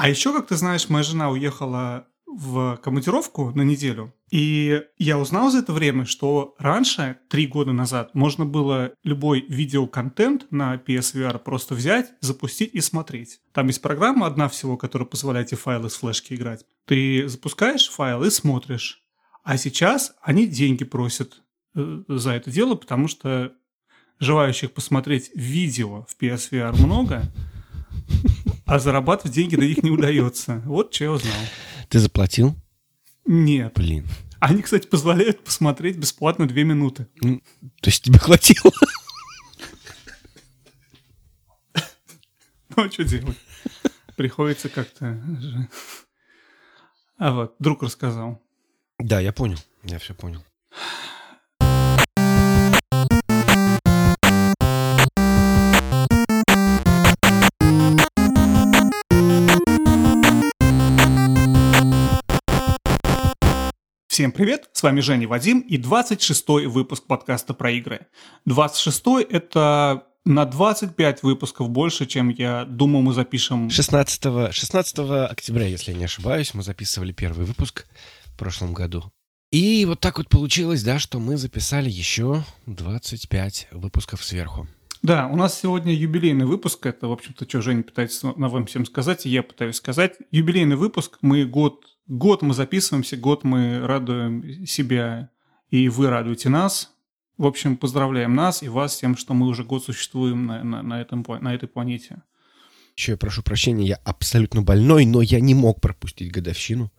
А еще, как ты знаешь, моя жена уехала в командировку на неделю, и я узнал за это время, что раньше, три года назад, можно было любой видеоконтент на PSVR просто взять, запустить и смотреть. Там есть программа одна всего, которая позволяет эти файлы с флешки играть. Ты запускаешь файл и смотришь. А сейчас они деньги просят э, за это дело, потому что желающих посмотреть видео в PSVR много, а зарабатывать деньги на них не удается. Вот что я узнал. Ты заплатил? Нет. Блин. Они, кстати, позволяют посмотреть бесплатно две минуты. Ну, то есть тебе хватило? Ну, а что делать? Приходится как-то... А вот, друг рассказал. Да, я понял. Я все понял. Всем привет, с вами Женя Вадим и 26-й выпуск подкаста про игры. 26-й – это на 25 выпусков больше, чем я думал мы запишем. 16, 16 октября, если я не ошибаюсь, мы записывали первый выпуск в прошлом году. И вот так вот получилось, да, что мы записали еще 25 выпусков сверху. Да, у нас сегодня юбилейный выпуск. Это, в общем-то, что Женя пытается на вам всем сказать, и я пытаюсь сказать. Юбилейный выпуск. Мы год Год мы записываемся, год мы радуем себя, и вы радуете нас. В общем, поздравляем нас и вас с тем, что мы уже год существуем на, на, на, этом, на этой планете. Еще я прошу прощения, я абсолютно больной, но я не мог пропустить годовщину,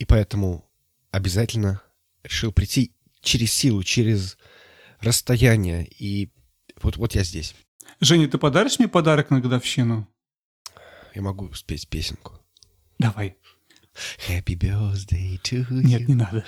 и поэтому обязательно решил прийти через силу, через расстояние, и вот, вот я здесь. Женя, ты подаришь мне подарок на годовщину? Я могу спеть песенку. Давай. Happy birthday to you. Нет, не надо.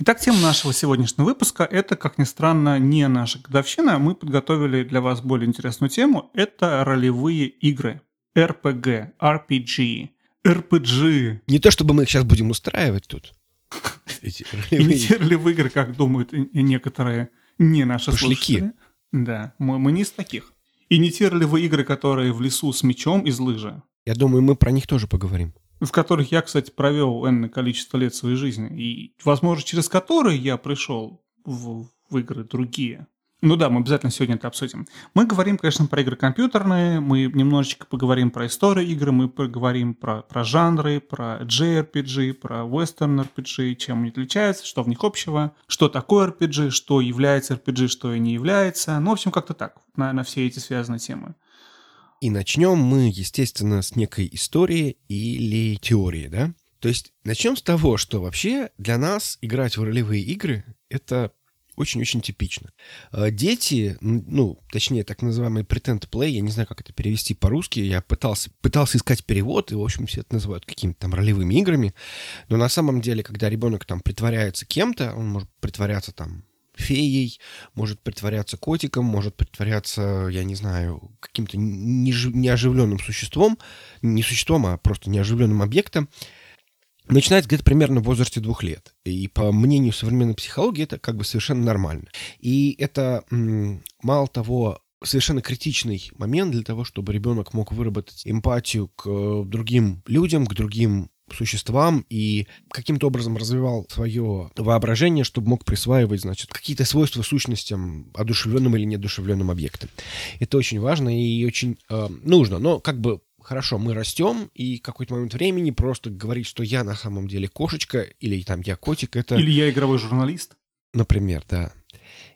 Итак, тема нашего сегодняшнего выпуска – это, как ни странно, не наша годовщина. Мы подготовили для вас более интересную тему. Это ролевые игры. RPG, RPG, RPG. Не то, чтобы мы их сейчас будем устраивать тут. Эти ролевые... игры, как думают некоторые не наши Пошляки. слушатели. Да, мы, мы не из таких. И не те ролевые игры, которые в лесу с мечом из лыжи. Я думаю, мы про них тоже поговорим. В которых я, кстати, провел энное количество лет своей жизни. И, возможно, через которые я пришел в, в игры другие. Ну да, мы обязательно сегодня это обсудим. Мы говорим, конечно, про игры компьютерные, мы немножечко поговорим про историю игры, мы поговорим про, про жанры, про JRPG, про Western RPG, чем они отличаются, что в них общего, что такое RPG, что является RPG, что и не является. Ну, в общем, как-то так, на, на все эти связанные темы. И начнем мы, естественно, с некой истории или теории, да? То есть начнем с того, что вообще для нас играть в ролевые игры — это очень-очень типично. А дети, ну, точнее, так называемый pretend play, я не знаю, как это перевести по-русски, я пытался, пытался искать перевод, и, в общем, все это называют какими-то там ролевыми играми, но на самом деле, когда ребенок там притворяется кем-то, он может притворяться там феей, может притворяться котиком, может притворяться, я не знаю, каким-то неоживленным существом, не существом, а просто неоживленным объектом, начинается где-то примерно в возрасте двух лет. И по мнению современной психологии это как бы совершенно нормально. И это, мало того, совершенно критичный момент для того, чтобы ребенок мог выработать эмпатию к другим людям, к другим существам и каким-то образом развивал свое воображение, чтобы мог присваивать, значит, какие-то свойства сущностям, одушевленным или неодушевленным объектам. Это очень важно и очень э, нужно. Но как бы хорошо, мы растем, и какой-то момент времени просто говорить, что я на самом деле кошечка, или там я котик, это... Или я игровой журналист. Например, да.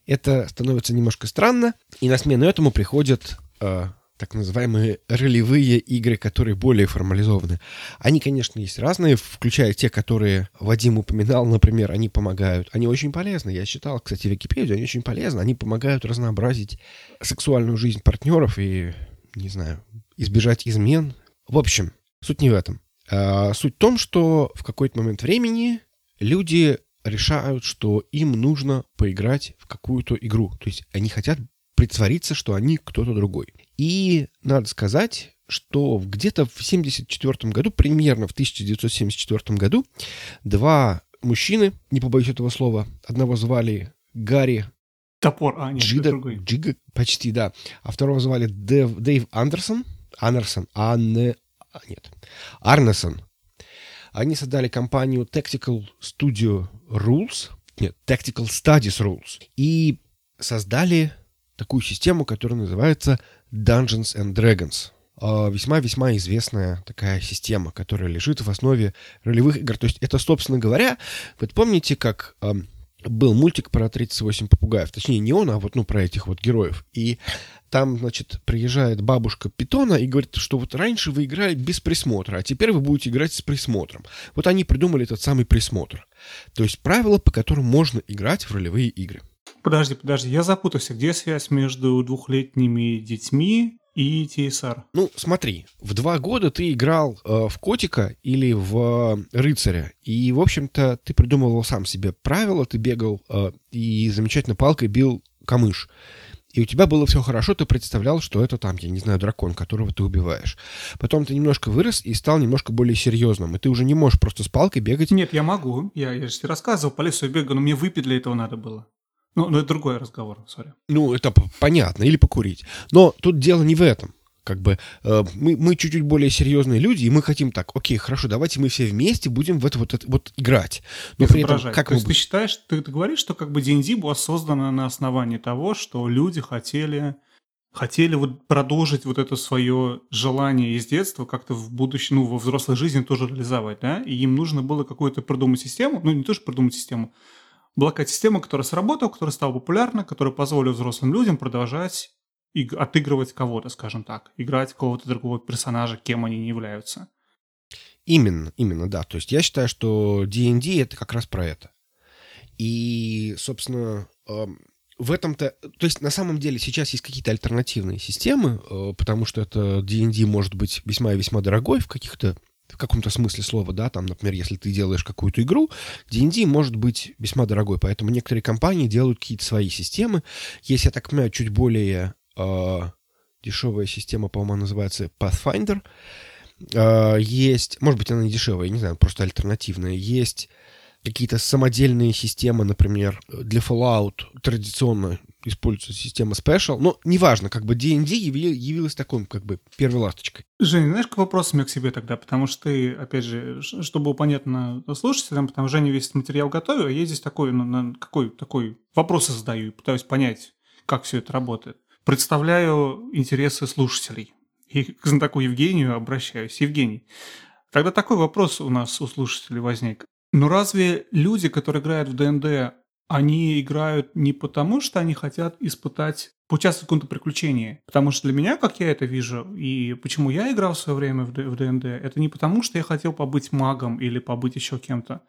Это становится немножко странно, и на смену этому приходят э, так называемые ролевые игры, которые более формализованы. Они, конечно, есть разные, включая те, которые Вадим упоминал, например, они помогают. Они очень полезны. Я читал, кстати, Википедию, они очень полезны. Они помогают разнообразить сексуальную жизнь партнеров и, не знаю, избежать измен. В общем, суть не в этом. А, суть в том, что в какой-то момент времени люди решают, что им нужно поиграть в какую-то игру. То есть они хотят притвориться, что они кто-то другой. И надо сказать, что где-то в 1974 году, примерно в 1974 году, два мужчины, не побоюсь этого слова, одного звали Гарри Топор, а, нет, Джида, Джига, почти, да. А второго звали Дэв, Дэйв Андерсон. Анерсон, Анне... а, Нет, Арнесон. Они создали компанию Tactical Studio Rules, нет, Tactical Studies Rules, и создали такую систему, которая называется Dungeons and Dragons. А, Весьма-весьма известная такая система, которая лежит в основе ролевых игр. То есть это, собственно говоря, вы помните, как был мультик про 38 попугаев. Точнее, не он, а вот ну, про этих вот героев. И там, значит, приезжает бабушка Питона и говорит, что вот раньше вы играли без присмотра, а теперь вы будете играть с присмотром. Вот они придумали этот самый присмотр. То есть правила, по которым можно играть в ролевые игры. Подожди, подожди, я запутался. Где связь между двухлетними детьми и TSR? Ну, смотри, в два года ты играл э, в котика или в э, рыцаря, и, в общем-то, ты придумывал сам себе правила, ты бегал э, и замечательно палкой бил камыш. И у тебя было все хорошо, ты представлял, что это там, я не знаю, дракон, которого ты убиваешь. Потом ты немножко вырос и стал немножко более серьезным, и ты уже не можешь просто с палкой бегать. Нет, я могу. Я, я же тебе рассказывал, по лесу я бегаю, но мне выпить для этого надо было. Ну, ну это другой разговор, сори. Ну, это понятно, или покурить. Но тут дело не в этом. Как бы э, мы, мы чуть-чуть более серьезные люди, и мы хотим так, окей, хорошо, давайте мы все вместе будем в это вот, это, вот играть. Но при этом, как То мы есть ты считаешь, ты, ты говоришь, что как бы D&D была создана на основании того, что люди хотели хотели вот продолжить вот это свое желание из детства как-то в будущем, ну, во взрослой жизни тоже реализовать, да? И им нужно было какую-то придумать систему, ну, не то, что придумать систему, была какая-то система, которая сработала, которая стала популярна, которая позволила взрослым людям продолжать иг- отыгрывать кого-то, скажем так, играть какого-то другого персонажа, кем они не являются. Именно, именно, да. То есть я считаю, что D&D это как раз про это. И, собственно, в этом-то... То есть на самом деле сейчас есть какие-то альтернативные системы, э, потому что это D&D может быть весьма и весьма дорогой в каких-то в каком-то смысле слова, да, там, например, если ты делаешь какую-то игру, D&D может быть весьма дорогой, поэтому некоторые компании делают какие-то свои системы. Есть, я так понимаю, чуть более э, дешевая система, по-моему, называется Pathfinder. Э, есть, может быть, она не дешевая, не знаю, просто альтернативная. Есть какие-то самодельные системы, например, для Fallout традиционно используется система Special, но неважно, как бы D&D яви- явилась такой, как бы, первой ласточкой. Женя, знаешь, к вопросу у меня к себе тогда, потому что ты, опять же, чтобы было понятно слушателям, потому что Женя весь материал готовил, а я здесь такой, ну, на- какой, такой вопросы задаю и пытаюсь понять, как все это работает. Представляю интересы слушателей. И к знатоку Евгению обращаюсь. Евгений, тогда такой вопрос у нас у слушателей возник. Ну разве люди, которые играют в ДНД, они играют не потому, что они хотят испытать, поучаствовать в каком-то приключении. Потому что для меня, как я это вижу, и почему я играл в свое время в, ДНД, это не потому, что я хотел побыть магом или побыть еще кем-то.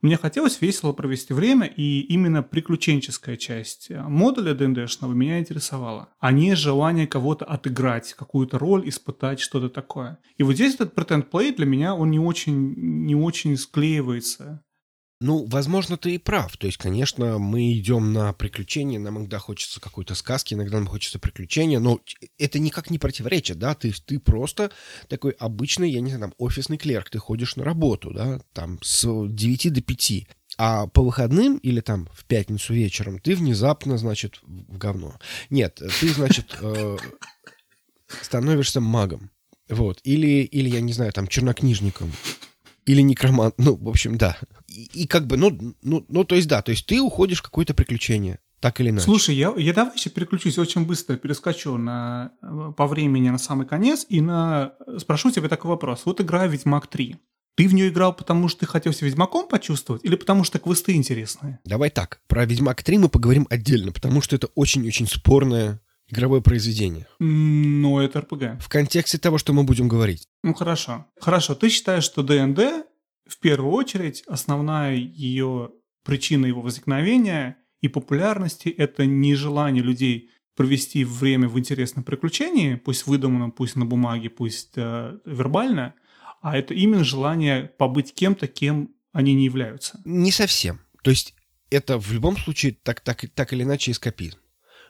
Мне хотелось весело провести время, и именно приключенческая часть э, модуля ДНДшного меня интересовала, а не желание кого-то отыграть, какую-то роль, испытать, что-то такое. И вот здесь этот pretend play для меня, он не очень, не очень склеивается. Ну, возможно, ты и прав. То есть, конечно, мы идем на приключения, нам иногда хочется какой-то сказки, иногда нам хочется приключения, но это никак не противоречит, да? Ты, ты просто такой обычный, я не знаю, там, офисный клерк, ты ходишь на работу, да, там, с 9 до 5. А по выходным или там в пятницу вечером ты внезапно, значит, в говно. Нет, ты, значит, э, становишься магом. Вот. Или, или, я не знаю, там, чернокнижником. Или некромант. Ну, в общем, да. И, и как бы, ну, ну, ну, то есть, да, то есть ты уходишь в какое-то приключение. Так или иначе. Слушай, я, я давай еще переключусь очень быстро, перескочу на, э, по времени на самый конец и на, спрошу тебя такой вопрос. Вот игра «Ведьмак 3». Ты в нее играл, потому что ты хотел себя ведьмаком почувствовать или потому что квесты интересные? Давай так. Про Ведьмак 3 мы поговорим отдельно, потому что это очень-очень спорное игровое произведение. Ну, это РПГ. В контексте того, что мы будем говорить. Ну, хорошо. Хорошо, ты считаешь, что ДНД в первую очередь основная ее причина его возникновения и популярности – это не желание людей провести время в интересном приключении, пусть выдуманном, пусть на бумаге, пусть э, вербально, а это именно желание побыть кем-то, кем они не являются. Не совсем. То есть это в любом случае так, так, так или иначе эскапизм.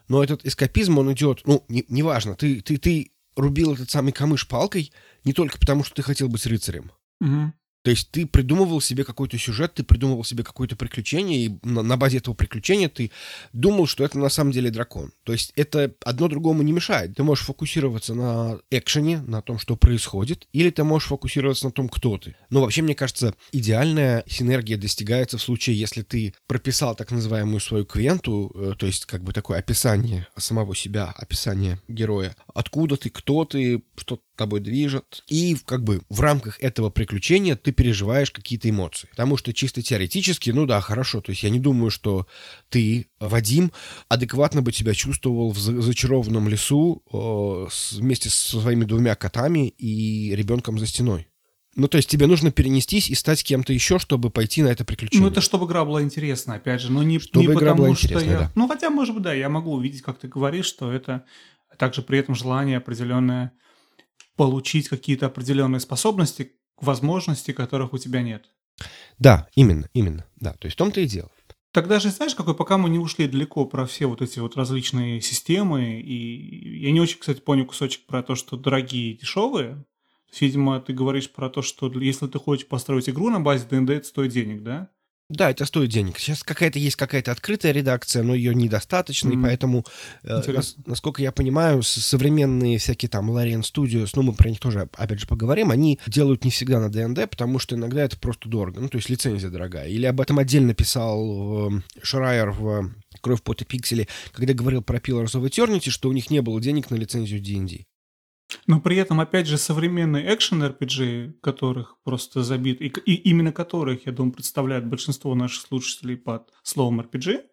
Но этот эскапизм, он идет, ну, не- неважно, ты, ты, ты рубил этот самый камыш палкой не только потому, что ты хотел быть рыцарем. Мгм. То есть ты придумывал себе какой-то сюжет, ты придумывал себе какое-то приключение, и на, на базе этого приключения ты думал, что это на самом деле дракон. То есть это одно другому не мешает. Ты можешь фокусироваться на экшене, на том, что происходит, или ты можешь фокусироваться на том, кто ты. Но вообще, мне кажется, идеальная синергия достигается в случае, если ты прописал так называемую свою квенту, э, то есть как бы такое описание самого себя, описание героя. Откуда ты, кто ты, что тобой движет. И как бы в рамках этого приключения ты переживаешь какие-то эмоции. Потому что чисто теоретически, ну да, хорошо. То есть я не думаю, что ты, Вадим, адекватно бы себя чувствовал в зачарованном лесу э, вместе со своими двумя котами и ребенком за стеной. Ну, то есть тебе нужно перенестись и стать кем-то еще, чтобы пойти на это приключение. Ну, это чтобы игра была интересна, опять же. Но не, чтобы не игра потому, была что я... Да. Ну, хотя, может быть, да, я могу увидеть, как ты говоришь, что это также при этом желание определенное получить какие-то определенные способности, возможности, которых у тебя нет. Да, именно, именно. Да, то есть в том-то и дело. Тогда же, знаешь, какой, пока мы не ушли далеко про все вот эти вот различные системы, и я не очень, кстати, понял кусочек про то, что дорогие и дешевые. видимо, ты говоришь про то, что если ты хочешь построить игру на базе ДНД, это стоит денег, да? Да, это стоит денег. Сейчас какая-то есть какая-то открытая редакция, но ее недостаточно, mm-hmm. и поэтому, э, нас, насколько я понимаю, современные всякие там Larian Studios, ну, мы про них тоже, опять же, поговорим, они делают не всегда на ДНД, потому что иногда это просто дорого, ну, то есть лицензия дорогая. Или об этом отдельно писал э, Шрайер в «Кровь, пот и пиксели», когда говорил про Pillars of Eternity, что у них не было денег на лицензию D&D. Но при этом, опять же, современные экшен RPG, которых просто забит, и, и именно которых, я думаю, представляют большинство наших слушателей под словом RPG,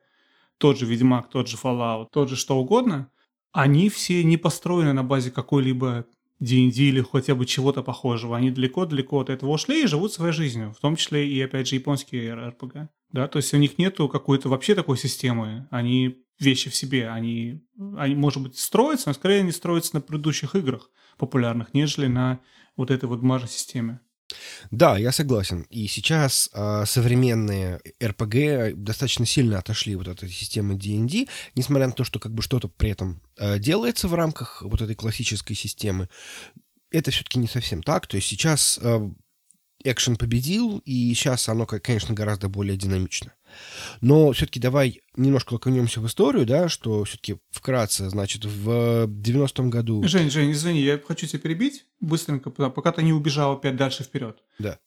тот же Ведьмак, тот же Fallout, тот же что угодно, они все не построены на базе какой-либо D&D или хотя бы чего-то похожего. Они далеко-далеко от этого ушли и живут своей жизнью, в том числе и, опять же, японские RPG. Да, то есть у них нету какой-то вообще такой системы. Они вещи в себе, они, они, может быть, строятся, но скорее они строятся на предыдущих играх популярных, нежели на вот этой вот мажа-системе. Да, я согласен. И сейчас э, современные RPG достаточно сильно отошли вот от этой системы D&D, несмотря на то, что как бы что-то при этом э, делается в рамках вот этой классической системы. Это все-таки не совсем так. То есть сейчас э, экшен победил, и сейчас оно, конечно, гораздо более динамично. Но все-таки давай немножко окунемся в историю, да, что все-таки вкратце, значит, в 90-м году... Жень, Жень, извини, я хочу тебя перебить быстренько, пока ты не убежал опять дальше вперед. Да.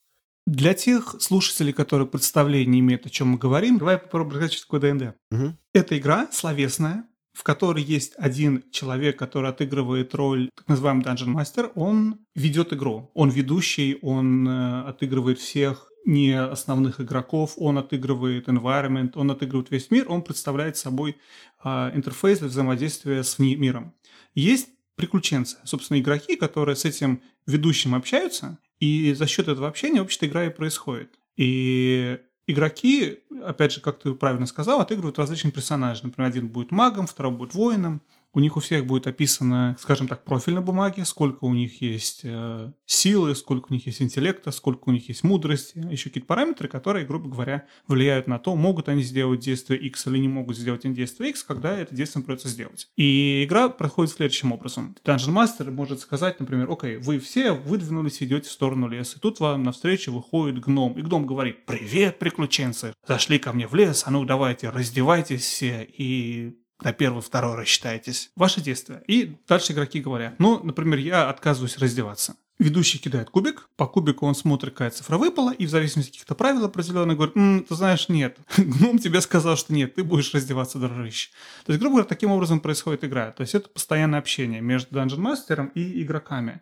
Для тех слушателей, которые представления не имеют, о чем мы говорим, давай попробуем рассказать, что такое ДНД. Угу. Это игра словесная, в которой есть один человек, который отыгрывает роль так называемый Dungeon Master, он ведет игру. Он ведущий, он э, отыгрывает всех не основных игроков, он отыгрывает environment, он отыгрывает весь мир, он представляет собой э, интерфейс для взаимодействия с миром. Есть приключенцы, собственно, игроки, которые с этим ведущим общаются, и за счет этого общения общая игра и происходит. И игроки, опять же, как ты правильно сказал, отыгрывают различные персонажи. Например, один будет магом, второй будет воином, у них у всех будет описано, скажем так, профиль на бумаге, сколько у них есть э, силы, сколько у них есть интеллекта, сколько у них есть мудрости, еще какие-то параметры, которые, грубо говоря, влияют на то, могут они сделать действие X или не могут сделать действие X, когда это действие придется сделать. И игра проходит следующим образом. Dungeon Master может сказать, например, окей, вы все выдвинулись, идете в сторону леса, и тут вам навстречу выходит гном, и гном говорит, привет, приключенцы, зашли ко мне в лес, а ну давайте, раздевайтесь все и на первый, второй рассчитаетесь. Ваши действия. И дальше игроки говорят, ну, например, я отказываюсь раздеваться. Ведущий кидает кубик, по кубику он смотрит, какая цифра выпала, и в зависимости от каких-то правил определенных говорит, М, ты знаешь, нет, гном тебе сказал, что нет, ты будешь раздеваться, дружище. То есть, грубо говоря, таким образом происходит игра. То есть это постоянное общение между Dungeon Master и игроками.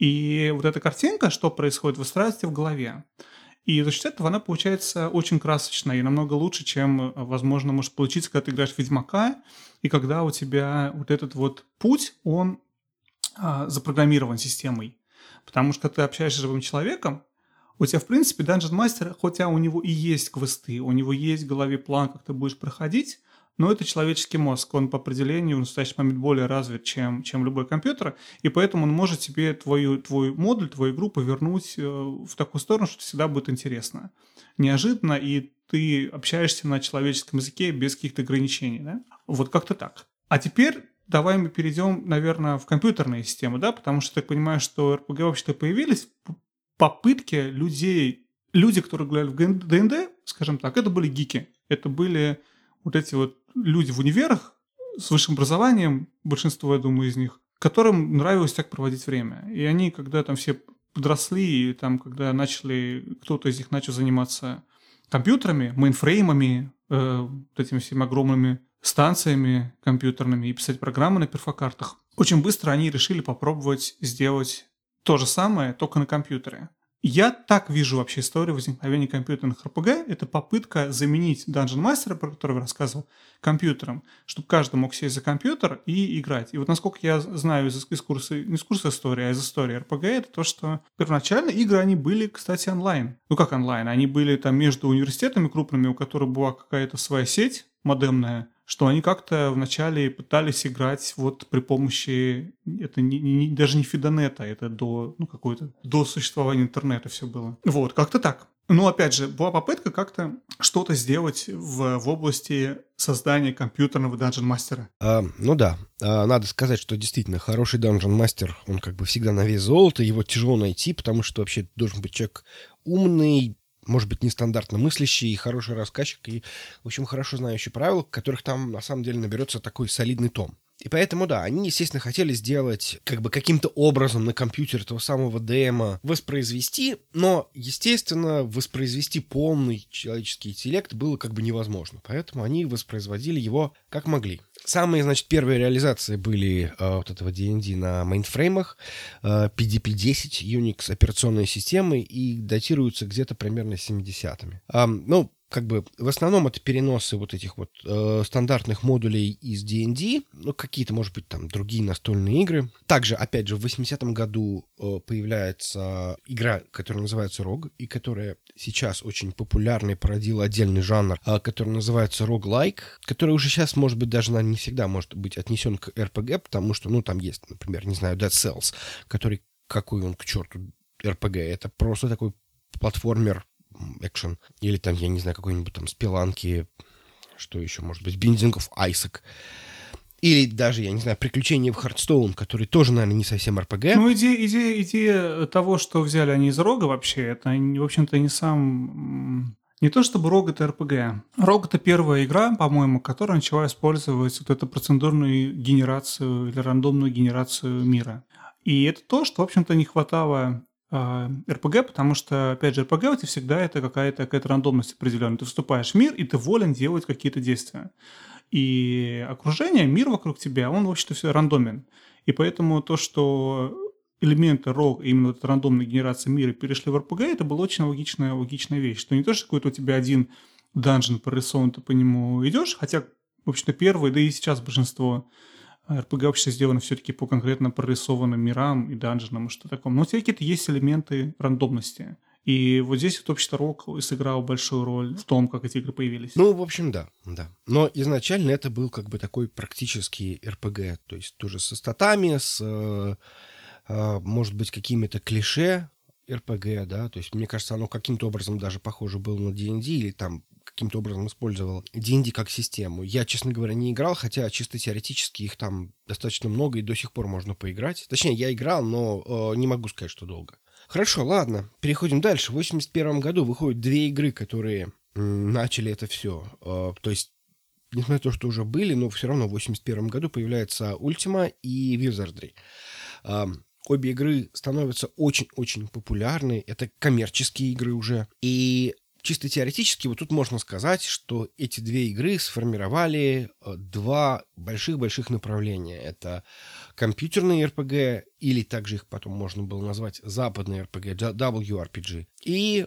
И вот эта картинка, что происходит, выстраивается в голове. И за счет этого она получается очень красочная и намного лучше, чем, возможно, может получиться, когда ты играешь в Ведьмака, и когда у тебя вот этот вот путь, он а, запрограммирован системой. Потому что ты общаешься с живым человеком, у тебя, в принципе, Dungeon Master, хотя у него и есть квесты, у него есть в голове план, как ты будешь проходить, но это человеческий мозг, он по определению в настоящий момент более развит, чем, чем любой компьютер, и поэтому он может тебе твою, твой модуль, твою игру повернуть э, в такую сторону, что всегда будет интересно. Неожиданно, и ты общаешься на человеческом языке без каких-то ограничений. Да? Вот как-то так. А теперь давай мы перейдем, наверное, в компьютерные системы, да, потому что я понимаю, что RPG вообще-то появились попытки людей, люди, которые играли в ДНД, скажем так, это были гики. Это были вот эти вот люди в универах с высшим образованием, большинство, я думаю, из них, которым нравилось так проводить время. И они, когда там все подросли, и там, когда начали, кто-то из них начал заниматься компьютерами, мейнфреймами, э, вот этими всеми огромными станциями компьютерными и писать программы на перфокартах, очень быстро они решили попробовать сделать то же самое, только на компьютере. Я так вижу вообще историю возникновения компьютерных RPG. Это попытка заменить Dungeon Master, про который я рассказывал, компьютером, чтобы каждый мог сесть за компьютер и играть. И вот насколько я знаю из, из курса, не из курса истории, а из истории RPG, это то, что первоначально игры, они были, кстати, онлайн. Ну как онлайн? Они были там между университетами крупными, у которых была какая-то своя сеть модемная, что они как-то вначале пытались играть вот при помощи, это не, не, даже не фидонета, это до, ну, какой-то, до существования интернета все было. Вот, как-то так. Но, опять же, была попытка как-то что-то сделать в, в области создания компьютерного Dungeon мастера. А, ну да, а, надо сказать, что действительно хороший Dungeon мастер, он как бы всегда на вес золота, его тяжело найти, потому что вообще должен быть человек умный, может быть, нестандартно мыслящий и хороший рассказчик, и, в общем, хорошо знающий правила, которых там, на самом деле, наберется такой солидный том. И поэтому, да, они, естественно, хотели сделать, как бы каким-то образом на компьютер этого самого демо воспроизвести, но, естественно, воспроизвести полный человеческий интеллект было как бы невозможно. Поэтому они воспроизводили его как могли. Самые, значит, первые реализации были э, вот этого D&D на мейнфреймах, э, PDP-10, Unix операционной системы, и датируются где-то примерно 70-ми. Э, ну, как бы в основном это переносы вот этих вот э, стандартных модулей из D&D, ну, какие-то, может быть, там другие настольные игры. Также, опять же, в 80-м году э, появляется игра, которая называется ROG, и которая сейчас очень популярна и породила отдельный жанр, э, который называется roguelike, который уже сейчас, может быть, даже наверное, не всегда может быть отнесен к RPG, потому что, ну, там есть, например, не знаю, Dead Cells, который, какой он к черту RPG, это просто такой платформер экшен. Или там, я не знаю, какой-нибудь там спеланки, что еще, может быть, Binding Isaac. Или даже, я не знаю, приключения в Хардстоун, который тоже, наверное, не совсем РПГ. Ну, идея, идея, идея того, что взяли они из Рога вообще, это, в общем-то, не сам... Не то чтобы Рог это РПГ. Рог это первая игра, по-моему, которая начала использовать вот эту процедурную генерацию или рандомную генерацию мира. И это то, что, в общем-то, не хватало РПГ, потому что, опять же, РПГ у тебя всегда это какая-то какая рандомность определенная. Ты вступаешь в мир, и ты волен делать какие-то действия. И окружение, мир вокруг тебя, он, в общем-то, все рандомен. И поэтому то, что элементы ROG, именно эта рандомная генерация мира перешли в РПГ, это была очень логичная, логичная вещь. Что не то, что какой-то у тебя один данжен прорисован, ты по нему идешь, хотя, в общем-то, первый, да и сейчас большинство РПГ вообще сделано все-таки по конкретно прорисованным мирам и данжинам и что такое. Но все какие-то есть элементы рандомности. И вот здесь вот общество рок сыграл большую роль в том, как эти игры появились. Ну, в общем, да, да. Но изначально это был как бы такой практический РПГ, то есть тоже со статами, с, э, э, может быть, какими-то клише РПГ, да, то есть мне кажется, оно каким-то образом даже похоже было на D&D или там каким-то образом использовал D&D как систему. Я, честно говоря, не играл, хотя чисто теоретически их там достаточно много и до сих пор можно поиграть. Точнее, я играл, но э, не могу сказать, что долго. Хорошо, ладно, переходим дальше. В 81 году выходят две игры, которые начали это все. Э, то есть несмотря на то, что уже были, но все равно в 81 году появляется Ultima и Wizardry. Э, обе игры становятся очень-очень популярны. Это коммерческие игры уже. И чисто теоретически вот тут можно сказать, что эти две игры сформировали э, два больших-больших направления. Это компьютерный RPG, или также их потом можно было назвать западный RPG, WRPG, и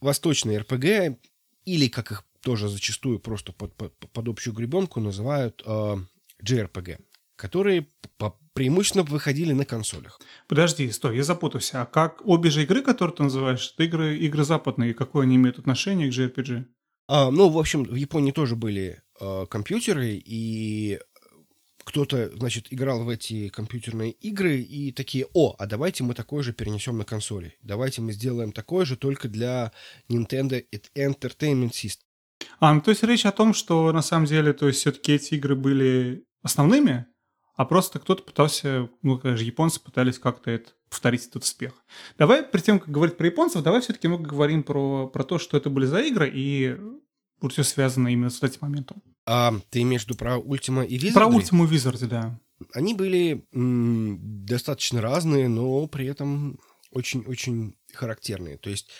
восточный RPG, или, как их тоже зачастую просто под, под, под общую гребенку называют э, JRPG которые по преимущественно выходили на консолях. Подожди, стой, я запутался. А как обе же игры, которые ты называешь, это игры, игры западные, какое они имеют отношение к JRPG? А, ну, в общем, в Японии тоже были а, компьютеры, и кто-то, значит, играл в эти компьютерные игры и такие, о, а давайте мы такое же перенесем на консоли. Давайте мы сделаем такое же только для Nintendo Entertainment System. А, ну то есть речь о том, что на самом деле, то есть все-таки эти игры были основными, а просто кто-то пытался, ну, как же, японцы пытались как-то это повторить этот успех. Давай, перед тем, как говорить про японцев, давай все-таки много говорим про, про то, что это были за игры, и вот все связано именно с этим моментом. А ты имеешь в виду про Ultima и Wizardry? Про Ultima и Wizardry, да. Они были м, достаточно разные, но при этом очень-очень характерные. То есть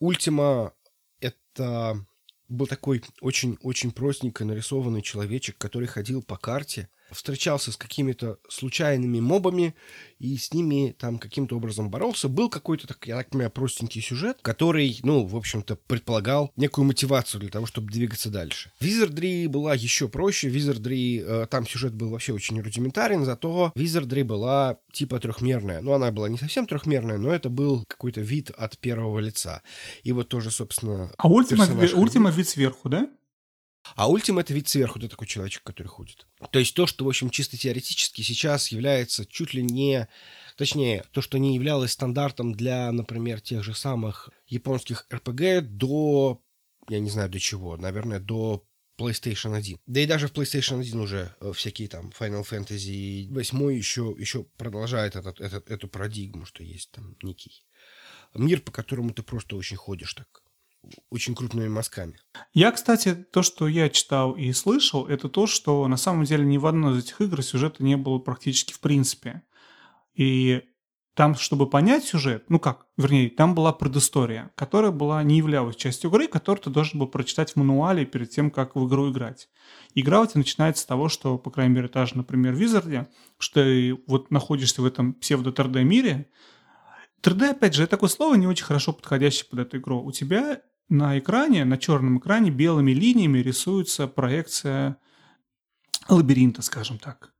Ultima — это был такой очень-очень простенько нарисованный человечек, который ходил по карте, встречался с какими-то случайными мобами и с ними там каким-то образом боролся. Был какой-то, так, я так понимаю, простенький сюжет, который, ну, в общем-то, предполагал некую мотивацию для того, чтобы двигаться дальше. Wizardry была еще проще. Wizardry, э, там сюжет был вообще очень рудиментарен, зато Wizardry была типа трехмерная. Ну, она была не совсем трехмерная, но это был какой-то вид от первого лица. И вот тоже, собственно... А Ультима, Ультима вид сверху, да? А ультим — это вид сверху, это такой человечек, который ходит. То есть то, что, в общем, чисто теоретически сейчас является чуть ли не... Точнее, то, что не являлось стандартом для, например, тех же самых японских RPG до... Я не знаю, до чего. Наверное, до PlayStation 1. Да и даже в PlayStation 1 уже э, всякие там Final Fantasy 8 еще, еще продолжает этот, этот, эту парадигму, что есть там некий мир, по которому ты просто очень ходишь так очень крупными мазками. Я, кстати, то, что я читал и слышал, это то, что на самом деле ни в одной из этих игр сюжета не было практически в принципе. И там, чтобы понять сюжет, ну как, вернее, там была предыстория, которая была не являлась частью игры, которую ты должен был прочитать в мануале перед тем, как в игру играть. Игра у тебя начинается с того, что, по крайней мере, та же, например, в Wizard, что ты вот находишься в этом псевдо-3D мире. 3D, опять же, это такое слово не очень хорошо подходящее под эту игру. У тебя на экране, на черном экране белыми линиями рисуется проекция лабиринта, скажем так.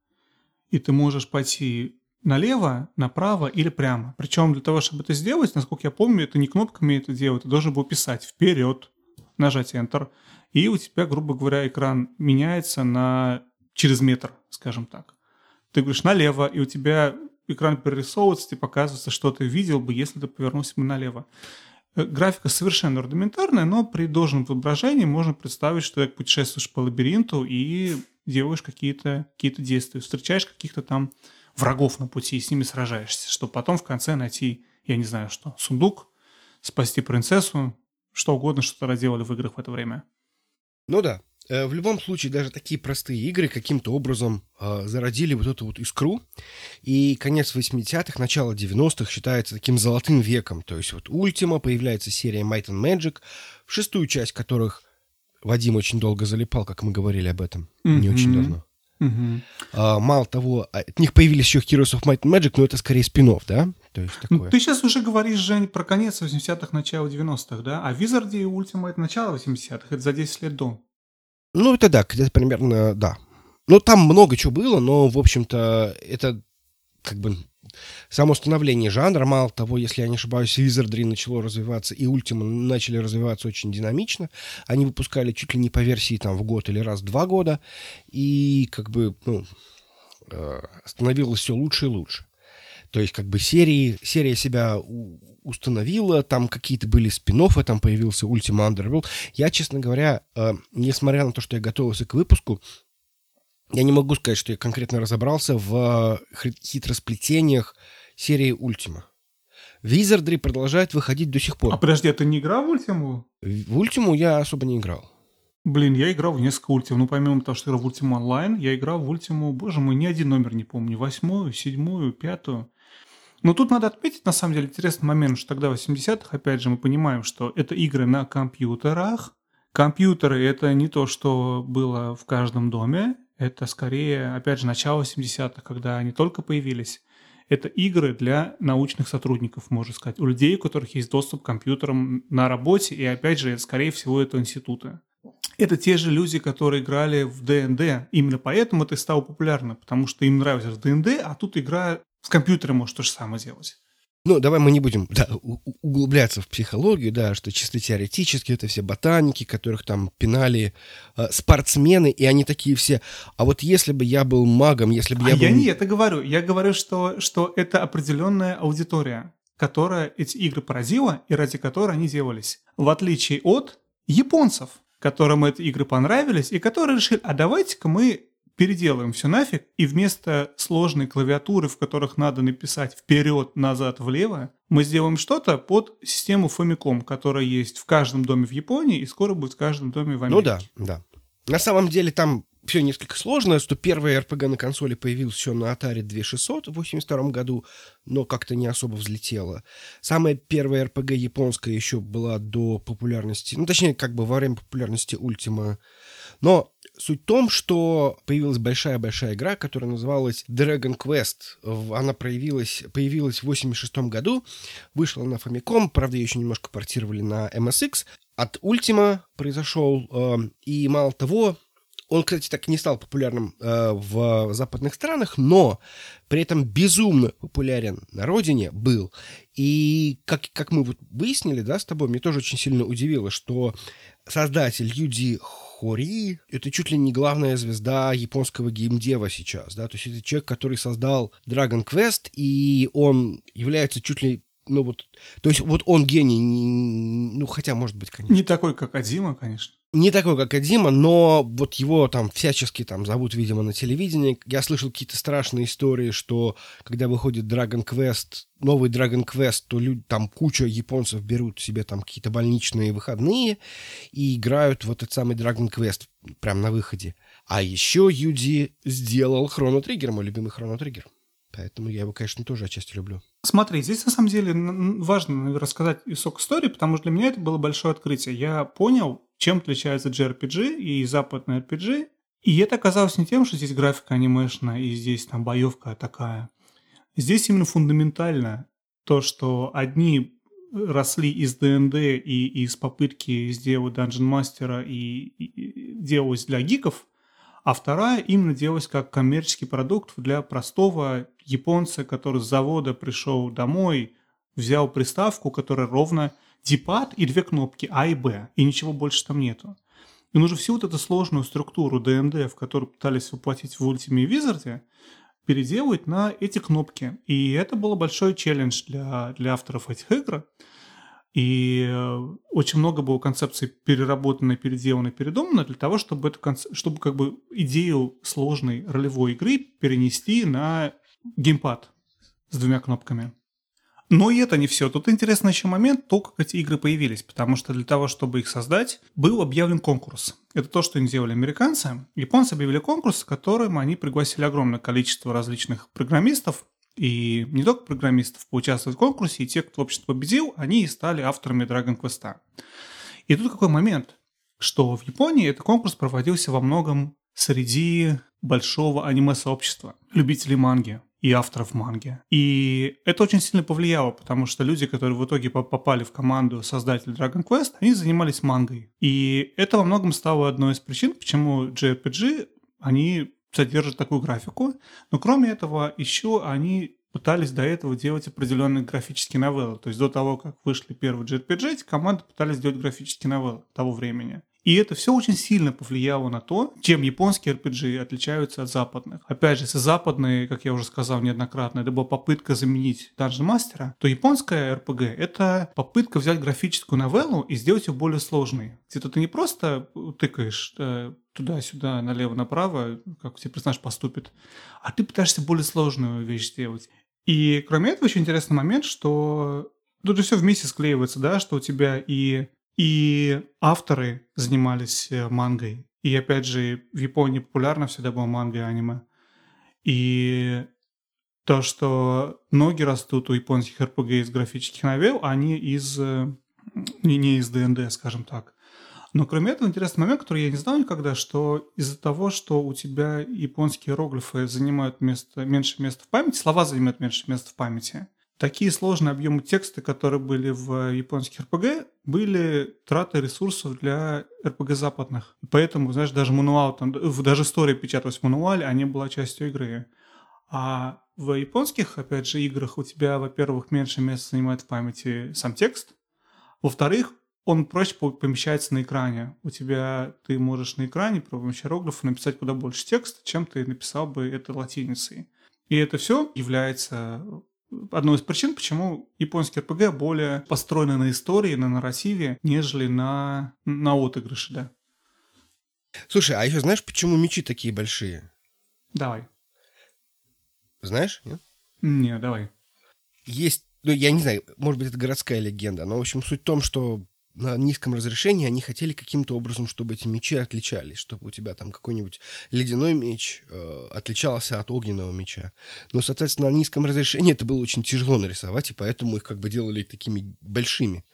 И ты можешь пойти налево, направо или прямо. Причем для того, чтобы это сделать, насколько я помню, это не кнопками это делать, ты должен был писать вперед, нажать Enter, и у тебя, грубо говоря, экран меняется на через метр, скажем так. Ты говоришь налево, и у тебя экран перерисовывается, тебе показывается, что ты видел бы, если ты повернулся бы налево. Э, графика совершенно рудиментарная, но при должном воображении можно представить, что ты путешествуешь по лабиринту и делаешь какие-то какие действия, встречаешь каких-то там врагов на пути и с ними сражаешься, чтобы потом в конце найти, я не знаю что, сундук, спасти принцессу, что угодно, что тогда делали в играх в это время. Ну да, в любом случае, даже такие простые игры каким-то образом э, зародили вот эту вот искру. И конец 80-х, начало 90-х считается таким золотым веком. То есть вот Ultima, появляется серия Might and Magic, в шестую часть которых Вадим очень долго залипал, как мы говорили об этом, mm-hmm. не очень давно. Mm-hmm. А, мало того, а, от них появились еще Heroes of Might and Magic, но это скорее спин да? То есть ну, такое. Ну, ты сейчас уже говоришь, Жень, про конец 80-х, начало 90-х, да? А Wizard и Ultima это начало 80-х, это за 10 лет до. Ну, это да, где-то примерно, да. Ну, там много чего было, но, в общем-то, это как бы само становление жанра. Мало того, если я не ошибаюсь, Wizardry начало развиваться, и Ultima начали развиваться очень динамично. Они выпускали чуть ли не по версии там в год или раз в два года. И как бы, ну, э, становилось все лучше и лучше. То есть, как бы серии, серия себя установила, там какие-то были спин там появился Ultima Underworld. Я, честно говоря, э, несмотря на то, что я готовился к выпуску, я не могу сказать, что я конкретно разобрался в э, хитросплетениях серии Ultima. Wizardry продолжает выходить до сих пор. А подожди, а ты не играл в Ультиму? В Ультиму я особо не играл. Блин, я играл в несколько ультим. Ну, помимо того, что играл в Ультиму онлайн, я играл в Ультиму, боже мой, ни один номер не помню. Восьмую, седьмую, пятую. Но тут надо отметить, на самом деле, интересный момент, что тогда в 80-х, опять же, мы понимаем, что это игры на компьютерах. Компьютеры – это не то, что было в каждом доме. Это скорее, опять же, начало 70-х, когда они только появились. Это игры для научных сотрудников, можно сказать, у людей, у которых есть доступ к компьютерам на работе, и, опять же, скорее всего, это институты. Это те же люди, которые играли в ДНД. Именно поэтому это стало популярно, потому что им нравится ДНД, а тут игра с компьютером может то же самое делать. Ну, давай мы не будем да, углубляться в психологию, да, что чисто теоретически это все ботаники, которых там пинали э, спортсмены, и они такие все. А вот если бы я был магом, если бы а я был... я не это говорю. Я говорю, что, что это определенная аудитория, которая эти игры поразила и ради которой они делались. В отличие от японцев, которым эти игры понравились и которые решили, а давайте-ка мы переделаем все нафиг, и вместо сложной клавиатуры, в которых надо написать вперед, назад, влево, мы сделаем что-то под систему Famicom, которая есть в каждом доме в Японии и скоро будет в каждом доме в Америке. Ну да, да. На самом деле там все несколько сложно, что первая RPG на консоли появилась еще на Atari 2600 в 82 году, но как-то не особо взлетела. Самая первая RPG японская еще была до популярности, ну, точнее, как бы во время популярности Ultima. Но суть в том, что появилась большая-большая игра, которая называлась Dragon Quest. Она проявилась, появилась в 86 году, вышла на Famicom, правда, ее еще немножко портировали на MSX. От Ultima произошел, э, и мало того, он, кстати, так и не стал популярным э, в западных странах, но при этом безумно популярен на родине был. И как, как мы вот выяснили, да, с тобой, мне тоже очень сильно удивило, что создатель Юди Хори — это чуть ли не главная звезда японского геймдева сейчас, да, то есть это человек, который создал Dragon Quest, и он является чуть ли ну вот, то есть вот он гений, ну хотя может быть, конечно. Не такой, как Адима, конечно не такой, как Адима, но вот его там всячески там зовут, видимо, на телевидении. Я слышал какие-то страшные истории, что когда выходит Dragon Quest, новый Dragon Quest, то люди, там куча японцев берут себе там какие-то больничные выходные и играют в этот самый Dragon Quest прямо на выходе. А еще Юди сделал Хроно Триггер, мой любимый Хроно Триггер. Поэтому я его, конечно, тоже отчасти люблю. Смотри, здесь на самом деле важно рассказать сок истории, потому что для меня это было большое открытие. Я понял, чем отличается JRPG и западный RPG. И это оказалось не тем, что здесь графика анимешная и здесь там боевка такая. Здесь именно фундаментально то, что одни росли из ДНД и из попытки сделать Dungeon Master и, и делалось для гиков, а вторая именно делалась как коммерческий продукт для простого японца, который с завода пришел домой, взял приставку, которая ровно дипад и две кнопки А и Б, и ничего больше там нету. И нужно всю вот эту сложную структуру ДНД, в которую пытались воплотить в Ultimate Wizard, переделать на эти кнопки. И это был большой челлендж для, для авторов этих игр. И э, очень много было концепций переработано, переделано, передумано для того, чтобы, эту конце... чтобы как бы идею сложной ролевой игры перенести на геймпад с двумя кнопками. Но и это не все. Тут интересный еще момент, то, как эти игры появились, потому что для того, чтобы их создать, был объявлен конкурс. Это то, что они делали американцы. Японцы объявили конкурс, в котором они пригласили огромное количество различных программистов, и не только программистов поучаствовать в конкурсе, и те, кто, общем победил, они и стали авторами Dragon Quest. И тут какой момент, что в Японии этот конкурс проводился во многом среди большого аниме-сообщества, любителей манги и авторов манги. И это очень сильно повлияло, потому что люди, которые в итоге попали в команду создателей Dragon Quest, они занимались мангой. И это во многом стало одной из причин, почему JRPG, они содержат такую графику. Но кроме этого, еще они пытались до этого делать определенные графические новеллы. То есть до того, как вышли первые JRPG, команды пытались делать графические новеллы того времени. И это все очень сильно повлияло на то, чем японские RPG отличаются от западных. Опять же, если западные, как я уже сказал неоднократно, это была попытка заменить Dungeon Master, то японская RPG — это попытка взять графическую новеллу и сделать ее более сложной. Где-то ты не просто тыкаешь э, туда-сюда, налево-направо, как тебе персонаж поступит, а ты пытаешься более сложную вещь сделать. И кроме этого еще интересный момент, что тут же все вместе склеивается, да, что у тебя и и авторы занимались э, мангой. И опять же, в Японии популярно всегда было манга и аниме. И то, что ноги растут у японских РПГ из графических новелл, они из... Э, не, не из ДНД, скажем так. Но кроме этого, интересный момент, который я не знал никогда, что из-за того, что у тебя японские иероглифы занимают место, меньше места в памяти, слова занимают меньше места в памяти, такие сложные объемы текста, которые были в японских РПГ, были траты ресурсов для РПГ западных. Поэтому, знаешь, даже мануал, там, даже история печаталась в мануале, а не была частью игры. А в японских, опять же, играх у тебя, во-первых, меньше места занимает в памяти сам текст. Во-вторых, он проще помещается на экране. У тебя ты можешь на экране при помощи иероглифа написать куда больше текста, чем ты написал бы это латиницей. И это все является одной из причин, почему японский РПГ более построены на истории, на нарративе, нежели на, на отыгрыше, да. Слушай, а еще знаешь, почему мечи такие большие? Давай. Знаешь, нет? Не, давай. Есть, ну, я не знаю, может быть, это городская легенда, но, в общем, суть в том, что на низком разрешении они хотели каким-то образом, чтобы эти мечи отличались, чтобы у тебя там какой-нибудь ледяной меч э, отличался от огненного меча. Но, соответственно, на низком разрешении это было очень тяжело нарисовать, и поэтому их как бы делали такими большими.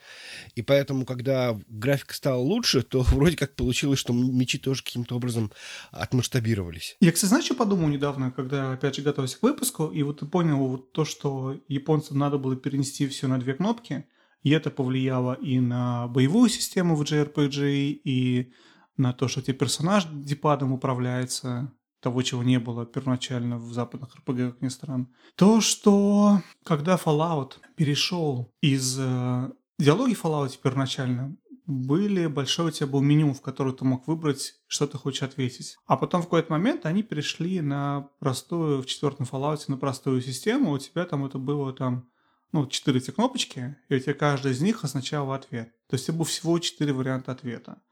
И поэтому, когда графика стала лучше, то вроде как получилось, что мечи тоже каким-то образом отмасштабировались. Я, кстати, знаешь, что подумал недавно, когда, опять же, готовился к выпуску, и вот ты понял вот то, что японцам надо было перенести все на две кнопки – и это повлияло и на боевую систему в JRPG, и на то, что тебе персонаж дипадом управляется, того, чего не было первоначально в западных RPG, как ни странно. То, что когда Fallout перешел из э, диалоги Fallout первоначально, были большое у тебя был меню, в которое ты мог выбрать, что ты хочешь ответить. А потом в какой-то момент они перешли на простую, в четвертом Fallout, на простую систему. У тебя там это было там ну, четыре эти кнопочки, и у тебя каждая из них означала ответ. То есть это было всего четыре варианта ответа.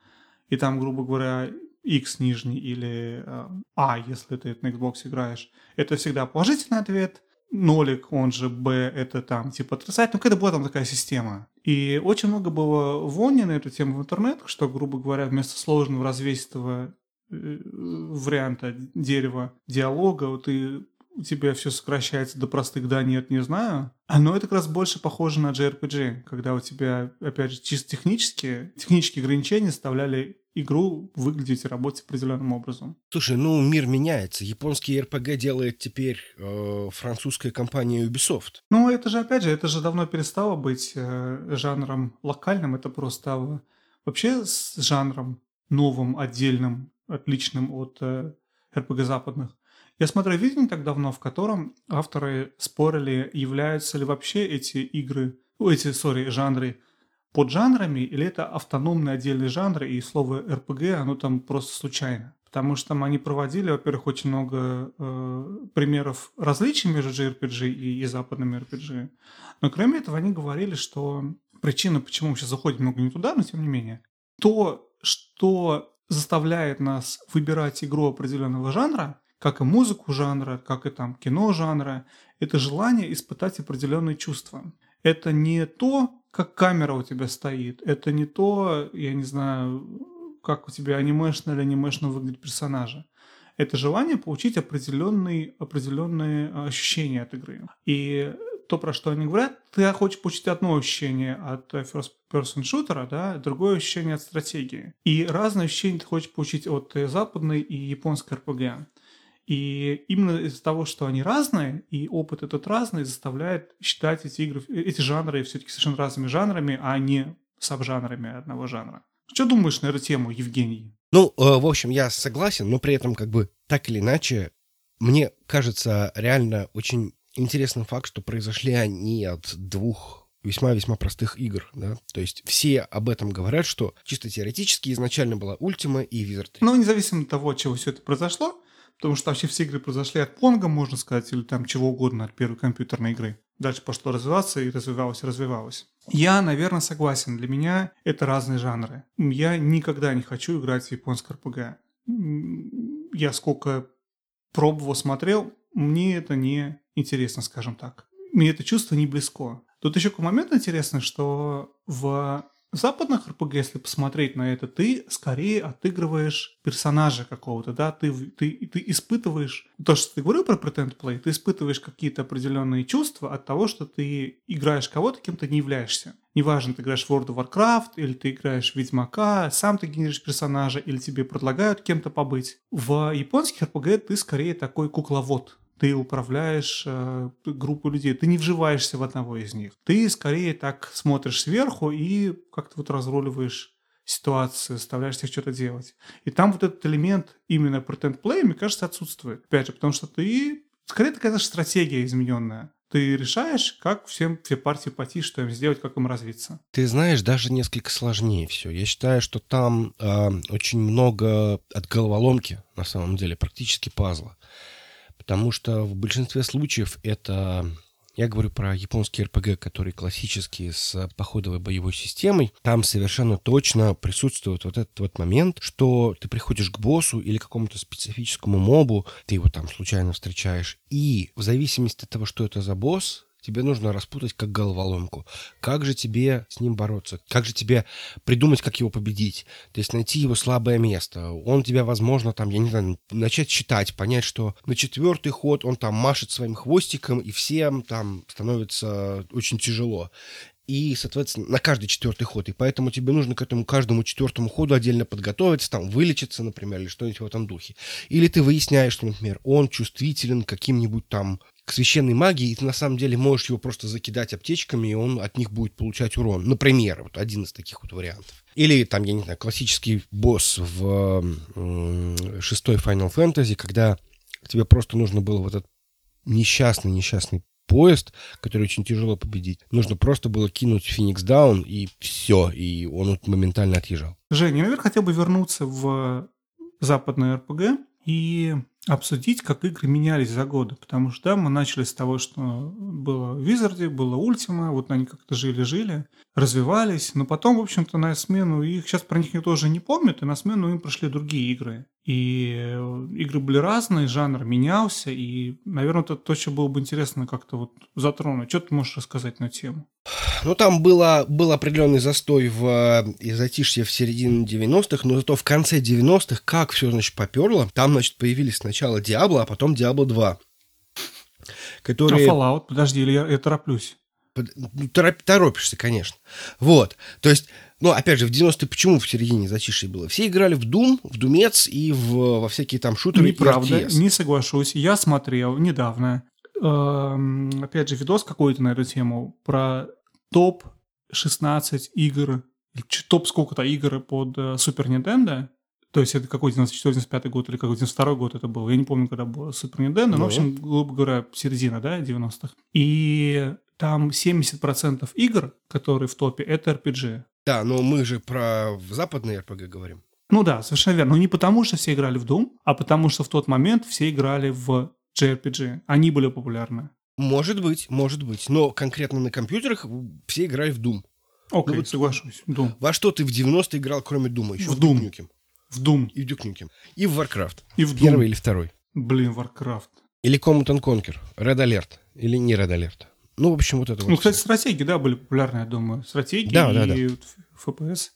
И там, грубо говоря, X нижний или э, А, если ты на Xbox играешь, это всегда положительный ответ. Нолик, он же B, это там типа отрицательный. Ну, какая-то была там такая система. И очень много было вони на эту тему в интернетах, что, грубо говоря, вместо сложного развесистого э, варианта дерева диалога ты у тебя все сокращается до простых «да», «нет», «не знаю». Но это как раз больше похоже на JRPG, когда у тебя, опять же, чисто технические, технические ограничения заставляли игру выглядеть и работать определенным образом. Слушай, ну мир меняется. Японский RPG делает теперь э, французская компания Ubisoft. Ну это же, опять же, это же давно перестало быть э, жанром локальным, это просто стало вообще с жанром новым, отдельным, отличным от э, RPG западных. Я смотрю видео не так давно, в котором авторы спорили, являются ли вообще эти игры, эти, сори, жанры поджанрами, или это автономные отдельные жанры, и слово RPG, оно там просто случайно. Потому что там они проводили, во-первых, очень много э, примеров различий между JRPG и, и западными RPG. Но кроме этого они говорили, что причина, почему мы сейчас заходим много не туда, но тем не менее, то, что заставляет нас выбирать игру определенного жанра, как и музыку жанра, как и там кино жанра, это желание испытать определенные чувства. Это не то, как камера у тебя стоит, это не то, я не знаю, как у тебя анимешно или анимешно выглядит персонажа. Это желание получить определенные, определенные ощущения от игры. И то, про что они говорят, ты хочешь получить одно ощущение от first person шутера, да, другое ощущение от стратегии. И разные ощущения ты хочешь получить от западной и японской RPG. И именно из-за того, что они разные, и опыт этот разный, заставляет считать эти игры, эти жанры все-таки совершенно разными жанрами, а не сабжанрами одного жанра. Что думаешь на эту тему, Евгений? Ну, э, в общем, я согласен, но при этом как бы так или иначе, мне кажется реально очень интересный факт, что произошли они от двух весьма-весьма простых игр, да, то есть все об этом говорят, что чисто теоретически изначально была Ультима и Wizard 3. Ну, независимо от того, от чего все это произошло, Потому что вообще все игры произошли от Понга, можно сказать, или там чего угодно, от первой компьютерной игры. Дальше пошло развиваться и развивалось, развивалось. Я, наверное, согласен. Для меня это разные жанры. Я никогда не хочу играть в японское РПГ. Я сколько пробовал, смотрел, мне это не интересно, скажем так. Мне это чувство не близко. Тут еще момент интересный, что в в западных РПГ, если посмотреть на это, ты скорее отыгрываешь персонажа какого-то, да, ты, ты, ты испытываешь, то, что ты говорил про pretend play, ты испытываешь какие-то определенные чувства от того, что ты играешь кого-то, кем ты не являешься. Неважно, ты играешь в World of Warcraft, или ты играешь в Ведьмака, сам ты генеришь персонажа, или тебе предлагают кем-то побыть. В японских РПГ ты скорее такой кукловод ты управляешь э, группой людей, ты не вживаешься в одного из них. Ты скорее так смотришь сверху и как-то вот разруливаешь ситуацию, заставляешь их что-то делать. И там вот этот элемент именно play, мне кажется, отсутствует. Опять же, потому что ты... Скорее, это, конечно, стратегия измененная. Ты решаешь, как всем все партии пойти, что им сделать, как им развиться. Ты знаешь, даже несколько сложнее все. Я считаю, что там э, очень много от головоломки, на самом деле, практически пазла потому что в большинстве случаев это Я говорю про японские РПГ, которые классические с походовой боевой системой. Там совершенно точно присутствует вот этот вот момент, что ты приходишь к боссу или какому-то специфическому мобу, ты его там случайно встречаешь, и в зависимости от того, что это за босс, тебе нужно распутать как головоломку. Как же тебе с ним бороться? Как же тебе придумать, как его победить? То есть найти его слабое место. Он тебя, возможно, там, я не знаю, начать читать, понять, что на четвертый ход он там машет своим хвостиком, и всем там становится очень тяжело и, соответственно, на каждый четвертый ход. И поэтому тебе нужно к этому каждому четвертому ходу отдельно подготовиться, там, вылечиться, например, или что-нибудь в этом духе. Или ты выясняешь, что, например, он чувствителен к каким-нибудь там к священной магии, и ты на самом деле можешь его просто закидать аптечками, и он от них будет получать урон. Например, вот один из таких вот вариантов. Или там, я не знаю, классический босс в э, шестой Final Fantasy, когда тебе просто нужно было вот этот несчастный, несчастный поезд, который очень тяжело победить. Нужно просто было кинуть Феникс Даун, и все, и он моментально отъезжал. Женя, я, наверное, хотел бы вернуться в западное РПГ и обсудить, как игры менялись за годы. Потому что да, мы начали с того, что было в Визарде, было Ультима, вот они как-то жили-жили, развивались, но потом, в общем-то, на смену их, сейчас про них никто уже не помнит, и на смену им пришли другие игры. И э, игры были разные, жанр менялся, и, наверное, это то, что было бы интересно как-то вот затронуть. Что ты можешь рассказать на тему? Ну, там было, был определенный застой в э, затишье в середине 90-х, но зато в конце 90-х, как все, значит, поперло, там, значит, появились сначала Диабло, а потом Диабло 2. Которые... А Fallout? Подожди, или я, я тороплюсь? Ну, Тороп, торопишься, конечно. Вот. То есть, ну, опять же, в 90-е почему в середине затишье было? Все играли в Doom, в Думец и в, во всякие там шутеры Неправда, не соглашусь. Я смотрел недавно, э, опять же, видос какой-то на эту тему про топ-16 игр, топ сколько-то игр под Супер uh, Nintendo, то есть это какой 94-95 год или какой 92 год это был. Я не помню, когда был Супер Nintendo, но, в общем, грубо говоря, середина, да, 90-х. И там 70% игр, которые в топе, это RPG. Да, но мы же про западные RPG говорим. Ну да, совершенно верно. Но не потому, что все играли в Doom, а потому, что в тот момент все играли в JRPG. Они были популярны. Может быть, может быть. Но конкретно на компьютерах все играли в Doom. Окей, okay, ну, вот соглашусь. Doom. Во что ты в 90-е играл, кроме Дума? Еще в Doom. В Doom. И в Nukem. И в Warcraft. И в Doom. Первый или второй. Блин, Warcraft. Или Command Conquer. Red Alert. Или не Red Alert. Ну, в общем, вот это ну, вот. Ну, кстати, стратегии, да, были популярны, я думаю. Стратегии да, да, и да. FPS.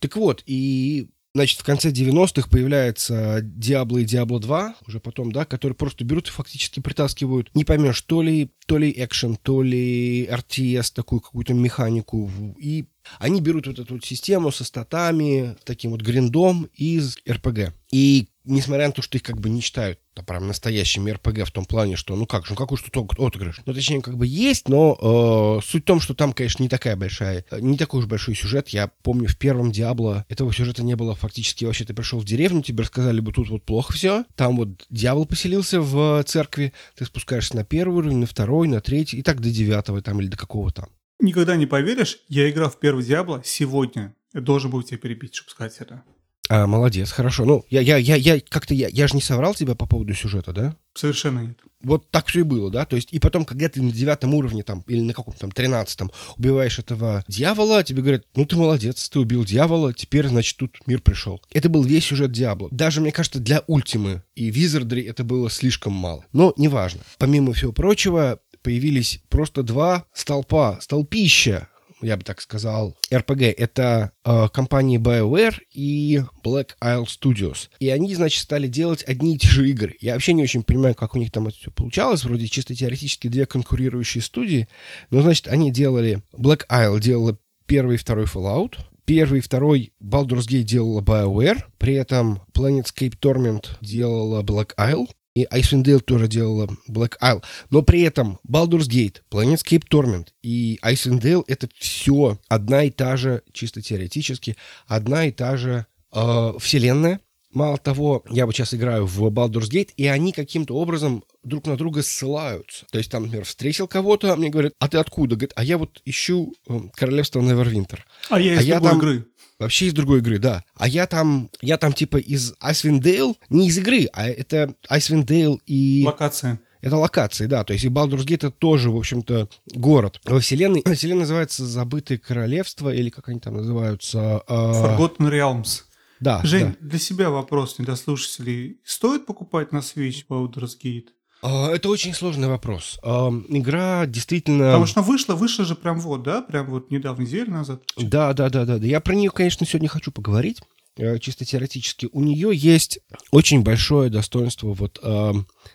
Так вот, и Значит, в конце 90-х появляется Diablo и Diablo 2, уже потом, да, которые просто берут и фактически притаскивают, не поймешь, то ли, то ли экшен, то ли RTS, такую какую-то механику, и они берут вот эту вот систему со статами, таким вот гриндом из RPG. И несмотря на то, что их как бы не считают да, прям настоящими РПГ в том плане, что ну как же, ну какой что отыгрыш. Ну, точнее, как бы есть, но э, суть в том, что там, конечно, не такая большая, не такой уж большой сюжет. Я помню, в первом Диабло этого сюжета не было фактически вообще. Ты пришел в деревню, тебе рассказали бы тут вот плохо все. Там вот дьявол поселился в церкви, ты спускаешься на первый уровень, на второй, на третий, и так до девятого там или до какого там. Никогда не поверишь, я играл в первый Диабло сегодня. Я должен был тебя перебить, чтобы сказать это. А, молодец, хорошо. Ну, я, я, я, я как-то, я, я же не соврал тебя по поводу сюжета, да? Совершенно нет. Вот так все и было, да? То есть, и потом, когда ты на девятом уровне там, или на каком-то там тринадцатом убиваешь этого дьявола, тебе говорят, ну ты молодец, ты убил дьявола, теперь, значит, тут мир пришел. Это был весь сюжет Диабло. Даже, мне кажется, для Ультимы и Визардри это было слишком мало. Но неважно. Помимо всего прочего, появились просто два столпа, столпища я бы так сказал, RPG. Это э, компании BioWare и Black Isle Studios. И они, значит, стали делать одни и те же игры. Я вообще не очень понимаю, как у них там это все получалось. Вроде чисто теоретически две конкурирующие студии. Но, значит, они делали... Black Isle делала первый и второй Fallout. Первый и второй Baldur's Gate делала BioWare. При этом Planetscape Torment делала Black Isle и Icewind Dale тоже делала Black Isle. Но при этом Baldur's Gate, Planetscape Torment и Icewind Dale — это все одна и та же, чисто теоретически, одна и та же э, вселенная. Мало того, я вот сейчас играю в Baldur's Gate, и они каким-то образом друг на друга ссылаются. То есть там, например, встретил кого-то, мне говорят, а ты откуда? Говорит, а я вот ищу э, Королевство Невервинтер. А я из а я там... игры. Вообще из другой игры, да. А я там, я там типа из Icewind Dale, не из игры, а это Icewind Dale и... Локация. Это локации, да. То есть и Baldur's Gate это тоже, в общем-то, город. Во вселенной, вселенная называется «Забытые королевства», или как они там называются? А, Forgotten Realms. Да. Жень, да. для себя вопрос не для слушателей. Стоит покупать на Switch Baldur's Gate? А, это очень сложный вопрос. Игра действительно... Потому что вышла, вышла же прям вот, да? Прям вот недавно, неделю назад. Да, да, да, да. Я про нее, конечно, сегодня хочу поговорить э, чисто теоретически, у нее есть очень большое достоинство, вот,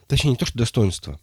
точнее, не то, что достоинство,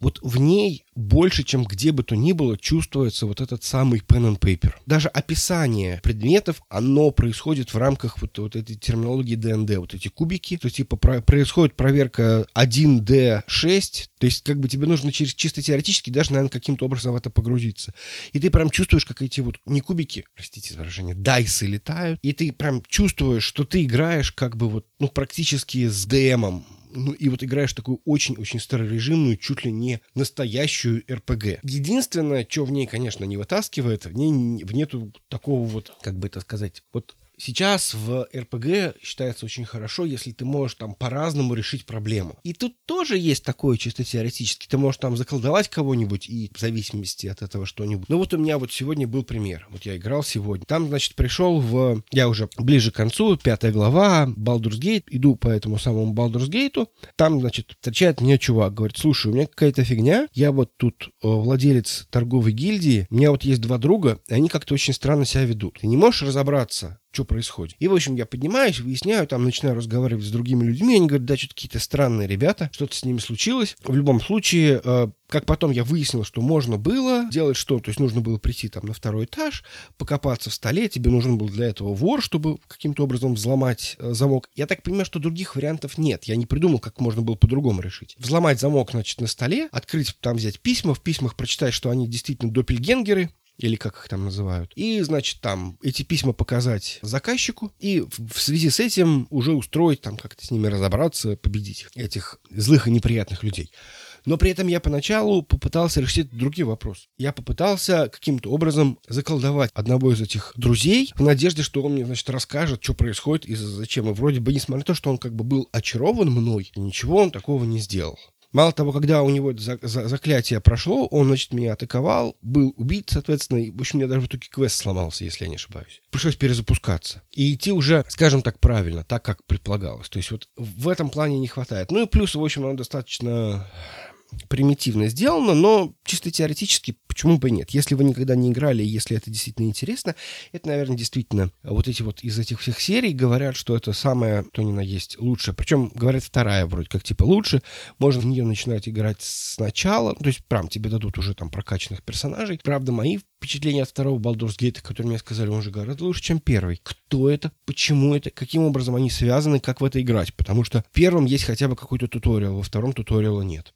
вот в ней больше, чем где бы то ни было, чувствуется вот этот самый pen and paper. Даже описание предметов, оно происходит в рамках вот, вот этой терминологии ДНД, вот эти кубики, то типа про, происходит проверка 1D6, то есть как бы тебе нужно через чисто теоретически даже, наверное, каким-то образом в это погрузиться. И ты прям чувствуешь, как эти вот, не кубики, простите за выражение, дайсы летают, и ты прям чувствуешь, что ты играешь как бы вот, ну, практически с ДМом, ну и вот играешь такую очень-очень старорежимную, чуть ли не настоящую РПГ. Единственное, что в ней, конечно, не вытаскивает, в ней в нету такого вот, как бы это сказать, вот Сейчас в РПГ считается очень хорошо, если ты можешь там по-разному решить проблему. И тут тоже есть такое чисто теоретически. Ты можешь там заколдовать кого-нибудь и в зависимости от этого что-нибудь. Ну вот у меня вот сегодня был пример. Вот я играл сегодня. Там, значит, пришел в... Я уже ближе к концу, пятая глава, Baldur's Gate. Иду по этому самому Baldur's Gate. Там, значит, встречает меня чувак. Говорит, слушай, у меня какая-то фигня. Я вот тут э, владелец торговой гильдии. У меня вот есть два друга, и они как-то очень странно себя ведут. Ты не можешь разобраться, что происходит. И, в общем, я поднимаюсь, выясняю, там начинаю разговаривать с другими людьми, они говорят, да, что-то какие-то странные ребята, что-то с ними случилось. В любом случае, э, как потом я выяснил, что можно было делать что, то есть нужно было прийти там на второй этаж, покопаться в столе, тебе нужен был для этого вор, чтобы каким-то образом взломать э, замок. Я так понимаю, что других вариантов нет. Я не придумал, как можно было по-другому решить. Взломать замок, значит, на столе, открыть, там взять письма, в письмах прочитать, что они действительно доппельгенгеры, или как их там называют. И, значит, там эти письма показать заказчику, и в связи с этим уже устроить, там как-то с ними разобраться, победить этих злых и неприятных людей. Но при этом я поначалу попытался решить другой вопрос. Я попытался каким-то образом заколдовать одного из этих друзей в надежде, что он мне, значит, расскажет, что происходит и зачем. И вроде бы, несмотря на то, что он как бы был очарован мной, ничего он такого не сделал. Мало того, когда у него за, за, заклятие прошло, он, значит, меня атаковал, был убит, соответственно, и, в общем, у меня даже в итоге квест сломался, если я не ошибаюсь. Пришлось перезапускаться. И идти уже, скажем так, правильно, так, как предполагалось. То есть вот в этом плане не хватает. Ну и плюс, в общем, оно достаточно примитивно сделано, но чисто теоретически почему бы нет? Если вы никогда не играли, если это действительно интересно, это, наверное, действительно вот эти вот из этих всех серий говорят, что это самое, то ни на есть, лучшее. Причем говорят вторая вроде как типа лучше, можно в нее начинать играть сначала, то есть прям тебе дадут уже там прокачанных персонажей. Правда, мои впечатления от второго Baldur's Gate, которые мне сказали, он же гораздо лучше, чем первый. Кто это? Почему это? Каким образом они связаны? Как в это играть? Потому что в первом есть хотя бы какой-то туториал, во втором туториала нет.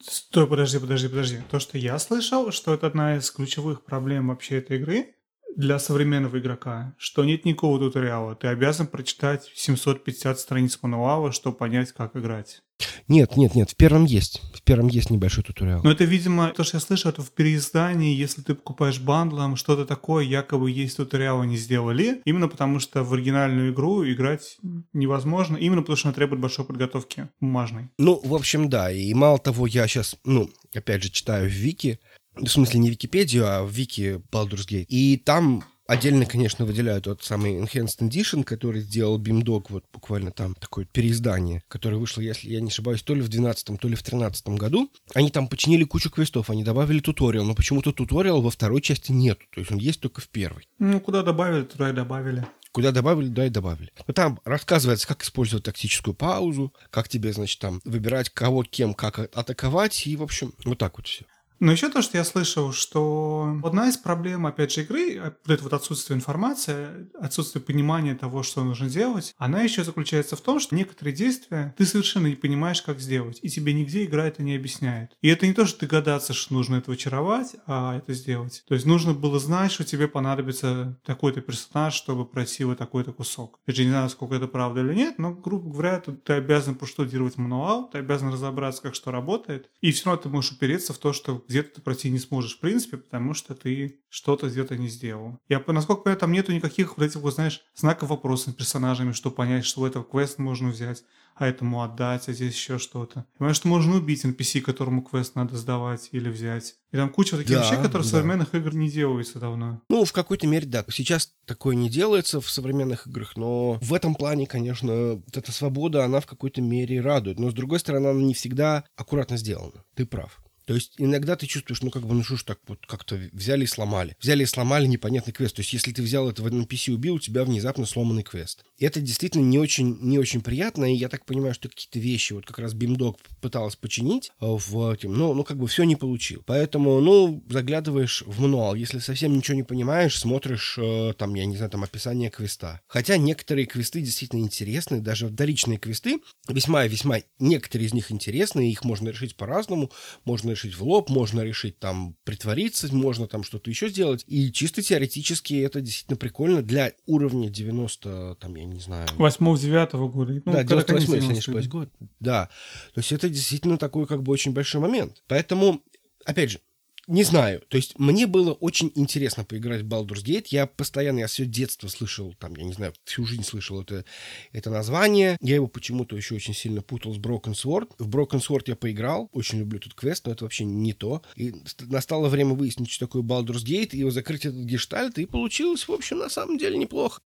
Стой, подожди, подожди, подожди. То, что я слышал, что это одна из ключевых проблем вообще этой игры для современного игрока, что нет никакого туториала. Ты обязан прочитать 750 страниц мануала, чтобы понять, как играть. Нет, нет, нет, в первом есть. В первом есть небольшой туториал. Но это, видимо, то, что я слышал, это в переиздании, если ты покупаешь бандлом, что-то такое, якобы есть туториал, они сделали. Именно потому, что в оригинальную игру играть невозможно, именно потому, что она требует большой подготовки бумажной. Ну, в общем, да. И мало того, я сейчас, ну, опять же, читаю в Вики, в смысле не Википедию, а в Вики Baldur's Gate. И там Отдельно, конечно, выделяют тот самый Enhanced Edition, который сделал BIMDOG, вот буквально там такое переиздание, которое вышло, если я не ошибаюсь, то ли в 12 то ли в 13 году. Они там починили кучу квестов, они добавили туториал, но почему-то туториал во второй части нету, то есть он есть только в первой. Ну, куда добавили, туда и добавили. Куда добавили, да и добавили. Но там рассказывается, как использовать тактическую паузу, как тебе, значит, там выбирать кого, кем, как атаковать, и, в общем, вот так вот все. Но еще то, что я слышал, что одна из проблем, опять же, игры, а, это вот отсутствие информации, отсутствие понимания того, что нужно делать, она еще заключается в том, что некоторые действия ты совершенно не понимаешь, как сделать, и тебе нигде игра это не объясняет. И это не то, что догадаться, что нужно этого очаровать, а это сделать. То есть нужно было знать, что тебе понадобится такой-то персонаж, чтобы пройти вот такой-то кусок. Я же не знаю, сколько это правда или нет, но, грубо говоря, ты обязан проштудировать мануал, ты обязан разобраться, как что работает, и все равно ты можешь упереться в то, что где-то ты пройти не сможешь в принципе, потому что ты что-то где-то не сделал. Я, насколько понимаю, там нету никаких вот этих, вот, знаешь, знаков вопроса с персонажами, чтобы понять, что в этот квест можно взять а этому отдать, а здесь еще что-то. Понимаешь, что можно убить NPC, которому квест надо сдавать или взять. И там куча таких да, вещей, которые да. в современных играх не делаются давно. Ну, в какой-то мере, да. Сейчас такое не делается в современных играх, но в этом плане, конечно, вот эта свобода, она в какой-то мере радует. Но, с другой стороны, она не всегда аккуратно сделана. Ты прав. То есть иногда ты чувствуешь, ну как бы, ну что ж так вот как-то взяли и сломали. Взяли и сломали непонятный квест. То есть если ты взял это в NPC и убил, у тебя внезапно сломанный квест. И это действительно не очень, не очень приятно, и я так понимаю, что какие-то вещи, вот как раз Бимдог пыталась починить э, в этим, но, ну как бы все не получил. Поэтому, ну, заглядываешь в мануал. Если совсем ничего не понимаешь, смотришь э, там, я не знаю, там описание квеста. Хотя некоторые квесты действительно интересны, даже вторичные квесты весьма-весьма, некоторые из них интересны, их можно решить по-разному, можно решить в лоб, можно решить там притвориться, можно там что-то еще сделать. И чисто теоретически это действительно прикольно для уровня 90, там, я не знаю... 8-9 года. Ну, да, 98 если не ошибаюсь, год. Да. То есть это действительно такой как бы очень большой момент. Поэтому, опять же, не знаю. То есть мне было очень интересно поиграть в Baldur's Gate. Я постоянно, я все детство слышал, там, я не знаю, всю жизнь слышал это, это название. Я его почему-то еще очень сильно путал с Broken Sword. В Broken Sword я поиграл. Очень люблю этот квест, но это вообще не то. И настало время выяснить, что такое Baldur's Gate, и его закрыть этот гештальт, и получилось, в общем, на самом деле неплохо.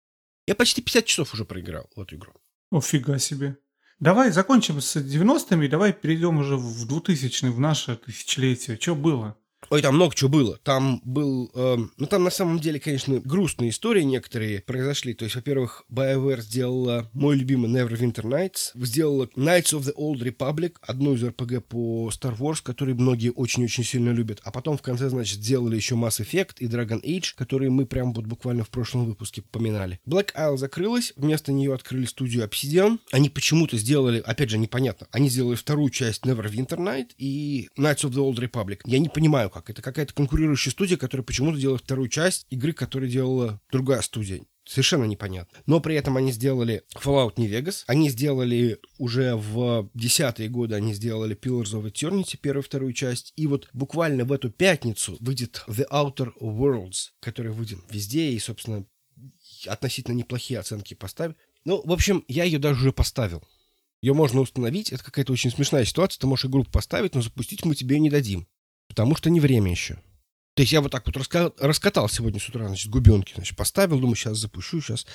Я почти 50 часов уже проиграл в эту игру. О, фига себе. Давай закончим с 90-ми, давай перейдем уже в 2000-е, в наше тысячелетие. Что было? Ой, там много чего было. Там был... Э, ну, там на самом деле, конечно, грустные истории некоторые произошли. То есть, во-первых, BioWare сделала мой любимый Neverwinter Nights, сделала Knights of the Old Republic, одну из RPG по Star Wars, который многие очень-очень сильно любят. А потом в конце, значит, сделали еще Mass Effect и Dragon Age, которые мы прям вот буквально в прошлом выпуске поминали. Black Isle закрылась, вместо нее открыли студию Obsidian. Они почему-то сделали, опять же, непонятно, они сделали вторую часть Neverwinter Night и Knights of the Old Republic. Я не понимаю, как. Это какая-то конкурирующая студия, которая почему-то делает вторую часть игры, которую делала другая студия. Совершенно непонятно. Но при этом они сделали Fallout New Vegas. Они сделали уже в десятые годы, они сделали Pillars of Eternity, первую и вторую часть. И вот буквально в эту пятницу выйдет The Outer Worlds, который выйдет везде и, собственно, относительно неплохие оценки поставил. Ну, в общем, я ее даже уже поставил. Ее можно установить. Это какая-то очень смешная ситуация. Ты можешь игру поставить, но запустить мы тебе не дадим потому что не время еще. То есть я вот так вот раска... раскатал сегодня с утра, значит, губенки, значит, поставил, думаю, сейчас запущу, сейчас,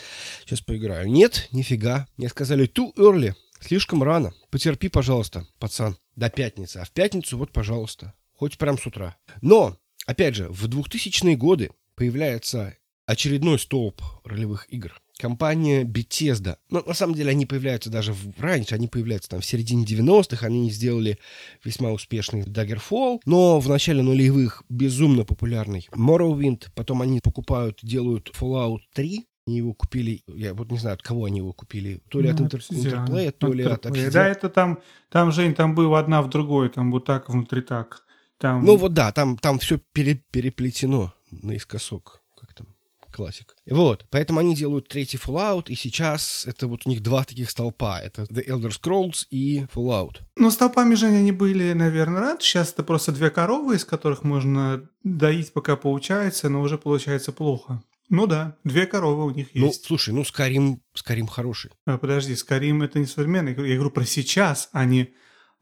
сейчас поиграю. Нет, нифига. Мне сказали, too early, слишком рано. Потерпи, пожалуйста, пацан, до пятницы. А в пятницу вот, пожалуйста, хоть прям с утра. Но, опять же, в 2000-е годы появляется очередной столб ролевых игр компания Bethesda. Ну, на самом деле, они появляются даже в, раньше, они появляются там в середине 90-х, они сделали весьма успешный Daggerfall, но в начале нулевых безумно популярный Morrowind, потом они покупают, делают Fallout 3, они его купили, я вот не знаю, от кого они его купили, то ли ну, от Inter- Interplay, то ли от Obsidian. Да, это там, там, Жень, там было одна в другой, там вот так, внутри так. Там... Ну вот да, там, там все пере, переплетено наискосок классик. Вот, поэтому они делают третий Fallout, и сейчас это вот у них два таких столпа. Это The Elder Scrolls и Fallout. Ну, столпами, Женя, они были, наверное, рад. Сейчас это просто две коровы, из которых можно доить, пока получается, но уже получается плохо. Ну да, две коровы у них ну, есть. Ну, слушай, ну Скарим, Скарим хороший. А, подожди, Скарим это не современный. Я говорю про сейчас, а не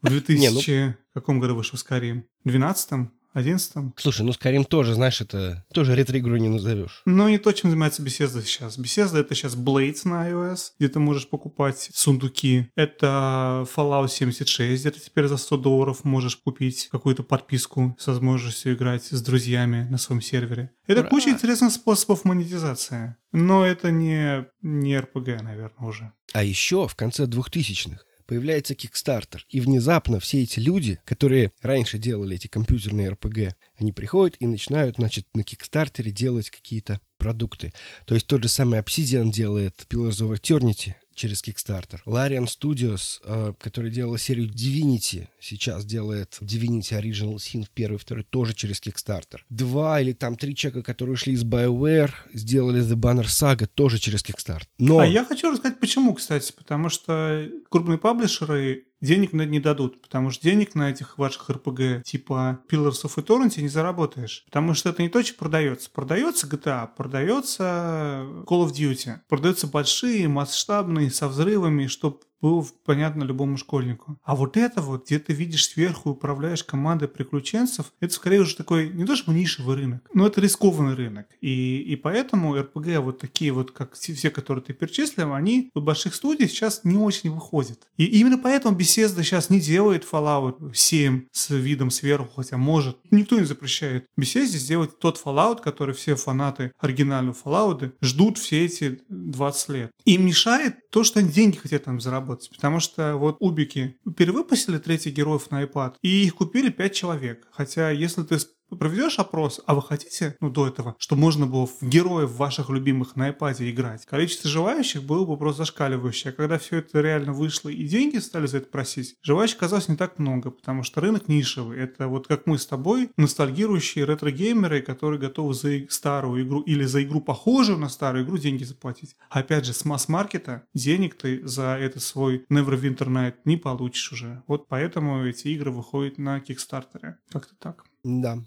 в 2000... Ну каком году вышел Скарим? В 12 11 Слушай, ну Skyrim тоже, знаешь, это тоже ретро-игру не назовешь. Ну, не то, чем занимается Bethesda сейчас. Bethesda — это сейчас Blades на iOS, где ты можешь покупать сундуки. Это Fallout 76, где ты теперь за 100 долларов можешь купить какую-то подписку с возможностью играть с друзьями на своем сервере. Это Ура! куча интересных способов монетизации. Но это не, не RPG, наверное, уже. А еще в конце 2000-х появляется Kickstarter. И внезапно все эти люди, которые раньше делали эти компьютерные RPG, они приходят и начинают, значит, на Кикстартере делать какие-то продукты. То есть тот же самый Obsidian делает Pillars of Eternity, через Kickstarter. Larian Studios, э, который делала серию Divinity, сейчас делает Divinity Original Sin в первый и второй тоже через Kickstarter. Два или там три человека, которые ушли из BioWare, сделали The Banner Saga тоже через Kickstarter. Но... А я хочу рассказать, почему, кстати, потому что крупные паблишеры денег не дадут, потому что денег на этих ваших РПГ типа Pillars of Eternity не заработаешь, потому что это не то, что продается. Продается GTA, продается Call of Duty, продаются большие, масштабные, со взрывами, чтобы было понятно любому школьнику. А вот это вот, где ты видишь сверху, управляешь командой приключенцев, это скорее уже такой, не то чтобы нишевый рынок, но это рискованный рынок. И, и поэтому RPG вот такие вот, как все, которые ты перечислил, они в больших студиях сейчас не очень выходят. И именно поэтому Bethesda сейчас не делает Fallout 7 с видом сверху, хотя может. Никто не запрещает Bethesda сделать тот Fallout, который все фанаты оригинального Fallout ждут все эти 20 лет. Им мешает то, что они деньги хотят там заработать работать. Потому что вот Убики перевыпустили третьих героев на iPad, и их купили 5 человек. Хотя если ты проведешь опрос, а вы хотите, ну, до этого, чтобы можно было в героев ваших любимых на iPad играть, количество желающих было бы просто зашкаливающее. А когда все это реально вышло и деньги стали за это просить, желающих казалось не так много, потому что рынок нишевый. Это вот как мы с тобой, ностальгирующие ретро-геймеры, которые готовы за старую игру или за игру похожую на старую игру деньги заплатить. Опять же, с масс-маркета денег ты за этот свой Neverwinter Night не получишь уже. Вот поэтому эти игры выходят на Кикстартере. Как-то так. Да.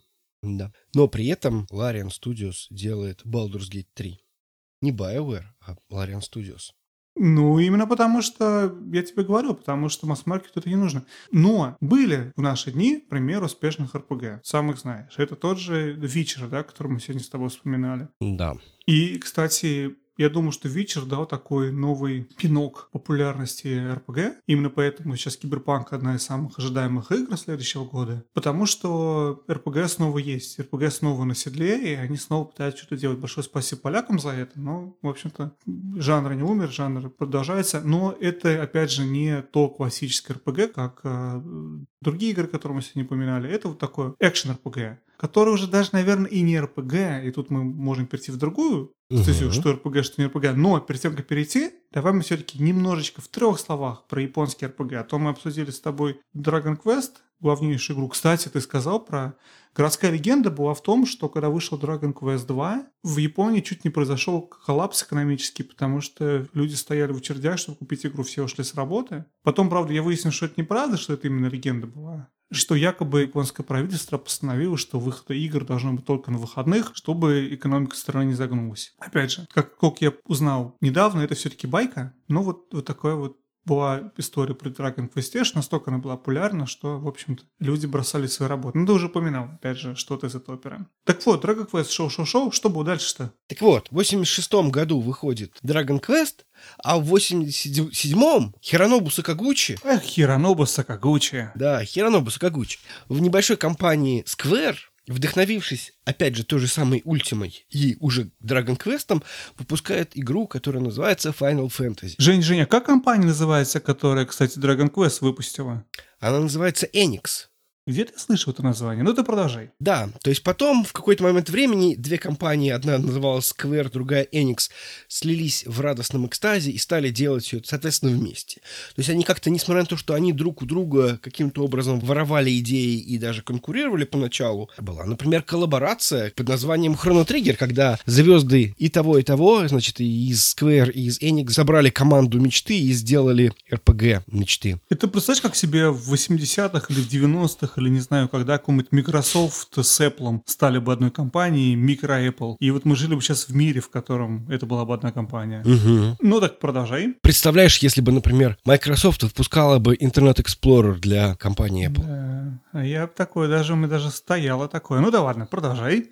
Да. Но при этом Larian Studios делает Baldur's Gate 3. Не BioWare, а Larian Studios. Ну, именно потому что, я тебе говорю, потому что масс-маркету это не нужно. Но были в наши дни пример успешных РПГ. Сам их знаешь. Это тот же Вичер, да, который мы сегодня с тобой вспоминали. Да. И, кстати, я думаю, что Вечер дал такой новый пинок популярности РПГ. Именно поэтому сейчас Киберпанк одна из самых ожидаемых игр следующего года. Потому что РПГ снова есть. РПГ снова на седле, и они снова пытаются что-то делать. Большое спасибо полякам за это. Но, в общем-то, жанр не умер, жанр продолжается. Но это, опять же, не то классическое РПГ, как э, другие игры, которые мы сегодня упоминали. Это вот такое экшен-РПГ который уже даже, наверное, и не РПГ, и тут мы можем перейти в другую угу. что РПГ, что не РПГ. Но перед тем, как перейти, давай мы все-таки немножечко в трех словах про японский РПГ. А то мы обсудили с тобой Dragon Quest, главнейшую игру. Кстати, ты сказал про... Городская легенда была в том, что когда вышел Dragon Quest 2, в Японии чуть не произошел коллапс экономический, потому что люди стояли в очередях, чтобы купить игру, все ушли с работы. Потом, правда, я выяснил, что это неправда, что это именно легенда была что якобы японское правительство постановило, что выход игр должно быть только на выходных, чтобы экономика страны не загнулась. Опять же, как, как я узнал недавно, это все-таки байка, но вот, вот такое вот была история про Dragon Quest, настолько она была популярна, что, в общем-то, люди бросали свои работы. Ну, ты уже упоминал, опять же, что-то из этого оперы. Так вот, Dragon Quest шоу-шоу-шоу, что было дальше-то? Так вот, в 86 году выходит Dragon Quest, а в 87-м Хиронобу Сакагучи... Эх, Хиронобу Сакагучи. Да, Хиронобу Сакагучи. В небольшой компании Square вдохновившись, опять же, той же самой Ультимой и уже Dragon Quest, выпускает игру, которая называется Final Fantasy. Жень, Женя, как компания называется, которая, кстати, Dragon Quest выпустила? Она называется Enix. Где ты слышал это название? Ну, ты продолжай. Да, то есть потом, в какой-то момент времени, две компании, одна называлась Square, другая Enix, слились в радостном экстазе и стали делать все это, соответственно, вместе. То есть они как-то, несмотря на то, что они друг у друга каким-то образом воровали идеи и даже конкурировали поначалу, была, например, коллаборация под названием Chrono Trigger, когда звезды и того, и того, значит, и из Square, и из Enix собрали команду мечты и сделали RPG мечты. Это представляешь, как себе в 80-х или в 90-х или не знаю, когда какой-нибудь Microsoft с Apple стали бы одной компанией, микро Apple. И вот мы жили бы сейчас в мире, в котором это была бы одна компания. Угу. Ну так продолжай. Представляешь, если бы, например, Microsoft выпускала бы Internet Explorer для компании Apple. Да. А я такое, даже мы даже стояло такое. Ну да ладно, продолжай.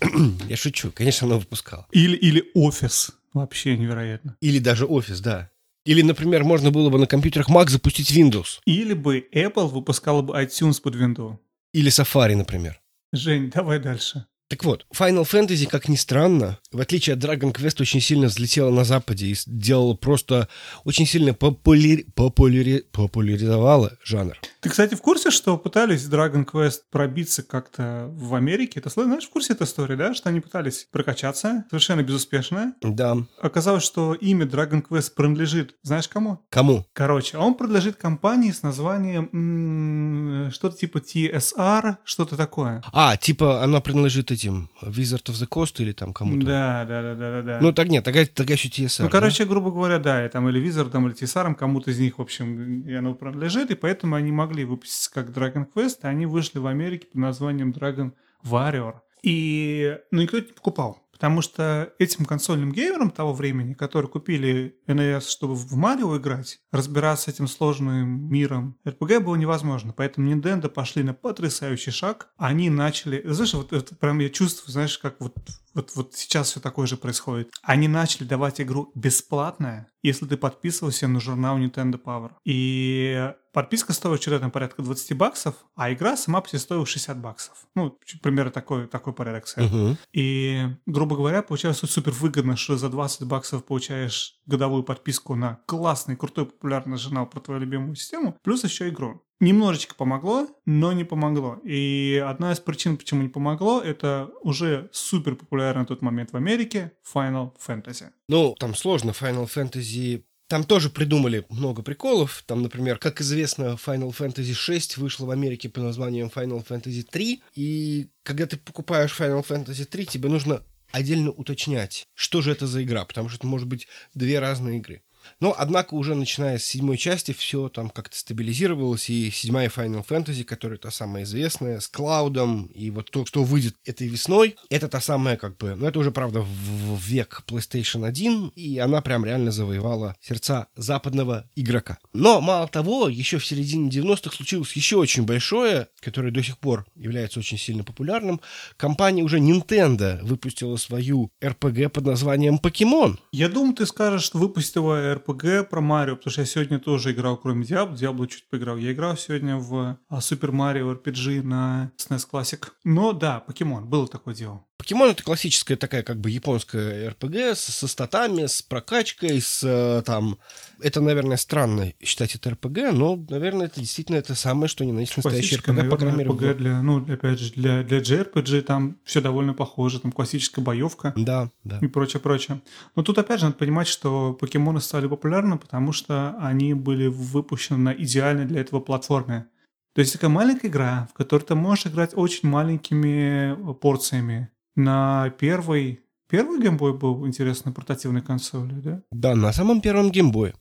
Я шучу, конечно, она выпускала. Или, или офис. Вообще невероятно. Или даже офис, да. Или, например, можно было бы на компьютерах Mac запустить Windows. Или бы Apple выпускала бы iTunes под Windows. Или Safari, например. Жень, давай дальше. Так вот, Final Fantasy, как ни странно, в отличие от Dragon Quest, очень сильно взлетела на Западе и сделала просто очень сильно популяри... Популяри... популяризовала жанр. Ты, кстати, в курсе, что пытались Dragon Quest пробиться как-то в Америке? Ты знаешь, в курсе этой истории, да? Что они пытались прокачаться, совершенно безуспешно. Да. Оказалось, что имя Dragon Quest принадлежит, знаешь кому? Кому? Короче, он принадлежит компании с названием м- что-то типа TSR, что-то такое. А, типа она принадлежит этим Wizard of the Coast или там кому-то. Да, да, да, да, да, да. Ну, так нет, тогда, тогда еще TSR. Ну, короче, грубо говоря, да, и там или Wizard, или TSR, кому-то из них, в общем, и оно принадлежит, и поэтому они могли выпустить как Dragon Quest, и они вышли в Америке под названием Dragon Warrior. И, ну, никто это не покупал. Потому что этим консольным геймерам того времени, которые купили NES, чтобы в Марио играть, разбираться с этим сложным миром RPG было невозможно. Поэтому Nintendo пошли на потрясающий шаг. Они начали... Знаешь, вот это прям я чувствую, знаешь, как вот, вот, вот сейчас все такое же происходит. Они начали давать игру бесплатно, если ты подписывался на журнал Nintendo Power. И подписка стоила что-то там порядка 20 баксов, а игра сама по себе стоила 60 баксов. Ну, примерно такой, такой порядок цен. Мгм. И, грубо говоря, получается супер выгодно, что за 20 баксов получаешь годовую подписку на классный, крутой, популярный журнал про твою любимую систему, плюс еще игру. Немножечко помогло, но не помогло. И одна из причин, почему не помогло, это уже супер популярный на тот момент в Америке Final Fantasy. Ну, там сложно. Final Fantasy... Там тоже придумали много приколов. Там, например, как известно, Final Fantasy 6 вышла в Америке под названием Final Fantasy 3. И когда ты покупаешь Final Fantasy 3, тебе нужно отдельно уточнять, что же это за игра, потому что это может быть две разные игры. Но, однако, уже начиная с седьмой части все там как-то стабилизировалось, и седьмая Final Fantasy, которая та самая известная, с Клаудом, и вот то, что выйдет этой весной, это та самая как бы, ну это уже, правда, в век PlayStation 1, и она прям реально завоевала сердца западного игрока. Но, мало того, еще в середине 90-х случилось еще очень большое, которое до сих пор является очень сильно популярным. Компания уже Nintendo выпустила свою RPG под названием Покемон. Я думаю, ты скажешь, что выпустила RPG про Марио, потому что я сегодня тоже играл, кроме Diablo, Diablo чуть поиграл. Я играл сегодня в а, Super Mario RPG на SNES Classic. Но да, покемон, было такое дело. Покемон это классическая такая как бы японская РПГ с, со статами, с прокачкой, с э, там... Это, наверное, странно считать это РПГ, но, наверное, это действительно это самое, что ни на есть настоящий РПГ, по крайней наверное, мере. Для, ну, опять же, для, для JRPG там все довольно похоже, там классическая боевка. Да, да. и прочее, прочее. Но тут опять же надо понимать, что покемоны стали популярны, потому что они были выпущены на идеальной для этого платформе. То есть такая маленькая игра, в которой ты можешь играть очень маленькими э, порциями. На первой... Первый геймбой был, интересно, портативной консоли, да? Да, на самом первом геймбое.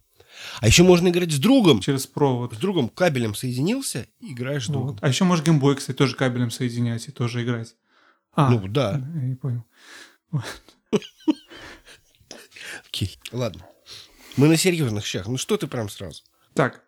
А еще можно играть с другом. Через провод. С другом кабелем соединился играешь с другом. Вот. А еще можешь Game Boy, кстати, тоже кабелем соединять и тоже играть. А, Ну да. я не понял. Окей. Ладно. Мы на серьезных щах. Ну что ты прям сразу? Так,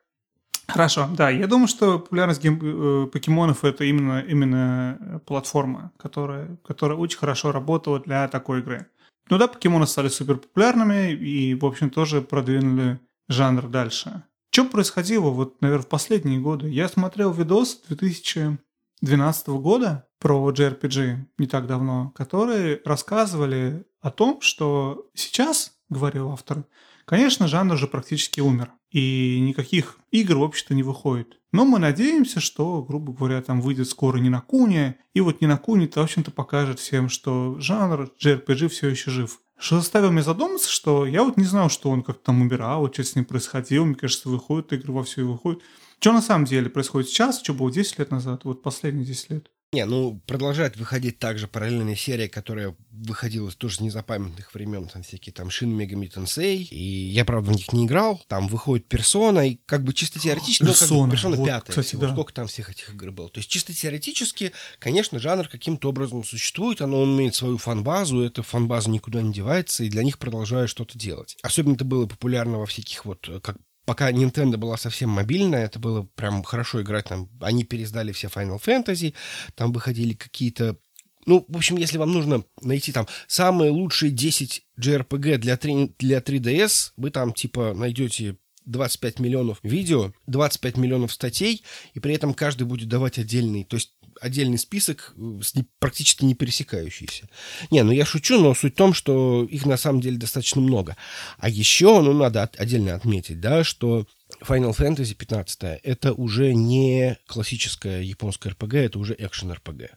хорошо, да, я думаю, что популярность Game- э, покемонов это именно, именно платформа, которая, которая очень хорошо работала для такой игры. Ну да, покемоны стали супер популярными и, в общем, тоже продвинули жанр дальше. Что происходило вот, наверное, в последние годы? Я смотрел видос 2012 года про JRPG не так давно, которые рассказывали о том, что сейчас, говорил автор, Конечно, жанр уже практически умер, и никаких игр, в общем-то, не выходит. Но мы надеемся, что, грубо говоря, там выйдет скоро Нинакуни, и вот Нинакуни-то, в общем-то, покажет всем, что жанр JRPG все еще жив. Что заставило меня задуматься, что я вот не знал, что он как-то там умирал, вот что с ним происходило, мне кажется, выходит игры во все и выходит. Что на самом деле происходит сейчас, что было 10 лет назад, вот последние 10 лет? Не, ну, продолжает выходить также параллельная серия, которая выходила тоже с незапамятных времен, там всякие там Shin Megami Tensei, и я, правда, в них не играл, там выходит Персона, и как бы чисто теоретически, ну, как бы Персона вот, пятая кстати, всего, да. сколько там всех этих игр было. То есть чисто теоретически, конечно, жанр каким-то образом существует, оно имеет свою фан-базу, эта фан-база никуда не девается, и для них продолжают что-то делать. Особенно это было популярно во всяких вот, э, как Пока Nintendo была совсем мобильная, это было прям хорошо играть. Там, они пересдали все Final Fantasy, там выходили какие-то... Ну, в общем, если вам нужно найти там самые лучшие 10 JRPG для, 3, для 3DS, вы там типа найдете 25 миллионов видео, 25 миллионов статей, и при этом каждый будет давать отдельный, то есть отдельный список, э, практически не пересекающийся. Не, ну я шучу, но суть в том, что их на самом деле достаточно много. А еще, ну, надо от- отдельно отметить, да, что Final Fantasy 15 это уже не классическая японская РПГ, это уже экшен РПГ.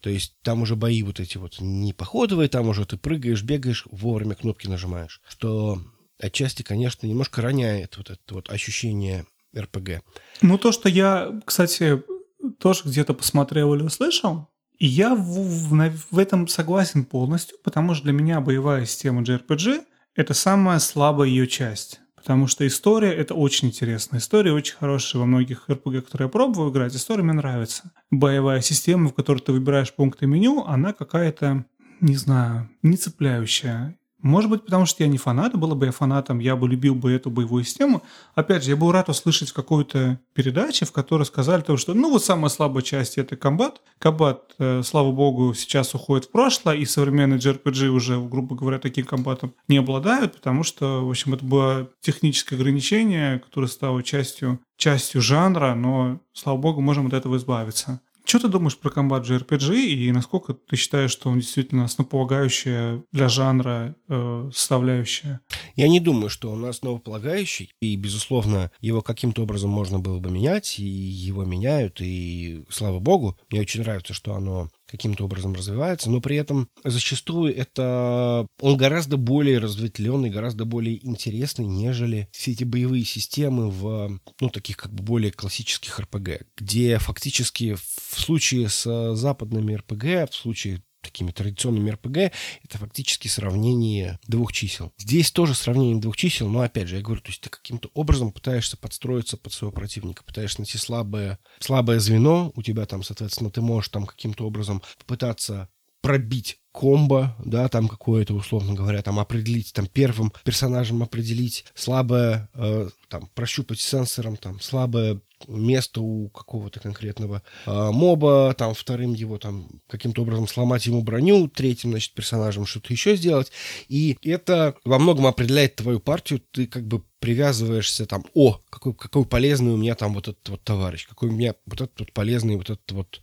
То есть там уже бои вот эти вот не походовые, там уже ты прыгаешь, бегаешь, вовремя кнопки нажимаешь. Что отчасти, конечно, немножко роняет вот это вот ощущение РПГ. Ну, то, что я, кстати, тоже где-то посмотрел или услышал, И я в, в, в этом согласен полностью, потому что для меня боевая система JRPG – это самая слабая ее часть. Потому что история – это очень интересная. История очень хорошая во многих RPG, которые я пробовал играть. История мне нравится. Боевая система, в которой ты выбираешь пункты меню, она какая-то, не знаю, не цепляющая. Может быть, потому что я не фанат, было бы я фанатом, я бы любил бы эту боевую систему. Опять же, я был рад услышать в какой-то передаче, в которой сказали то, что ну вот самая слабая часть это комбат. Комбат, э, слава богу, сейчас уходит в прошлое, и современные JRPG уже, грубо говоря, таким комбатом не обладают, потому что, в общем, это было техническое ограничение, которое стало частью, частью жанра, но, слава богу, можем от этого избавиться. Что ты думаешь про комбат JRPG и насколько ты считаешь, что он действительно основополагающая для жанра э, составляющая? Я не думаю, что он основополагающий, и, безусловно, его каким-то образом можно было бы менять, и его меняют, и слава богу, мне очень нравится, что оно каким-то образом развивается, но при этом зачастую это он гораздо более разветвленный, гораздо более интересный, нежели все эти боевые системы в, ну, таких как бы более классических РПГ, где фактически в случае с западными РПГ, в случае такими традиционными РПГ, это фактически сравнение двух чисел. Здесь тоже сравнение двух чисел, но опять же, я говорю, то есть ты каким-то образом пытаешься подстроиться под своего противника, пытаешься найти слабое, слабое звено, у тебя там, соответственно, ты можешь там каким-то образом попытаться пробить комбо, да, там какое-то, условно говоря, там определить, там первым персонажем определить слабое, э, там, прощупать сенсором, там, слабое место у какого-то конкретного э, моба, там, вторым его, там, каким-то образом сломать ему броню, третьим, значит, персонажем что-то еще сделать. И это во многом определяет твою партию, ты как бы привязываешься там, о, какой, какой полезный у меня там вот этот вот товарищ, какой у меня вот этот вот полезный, вот этот вот.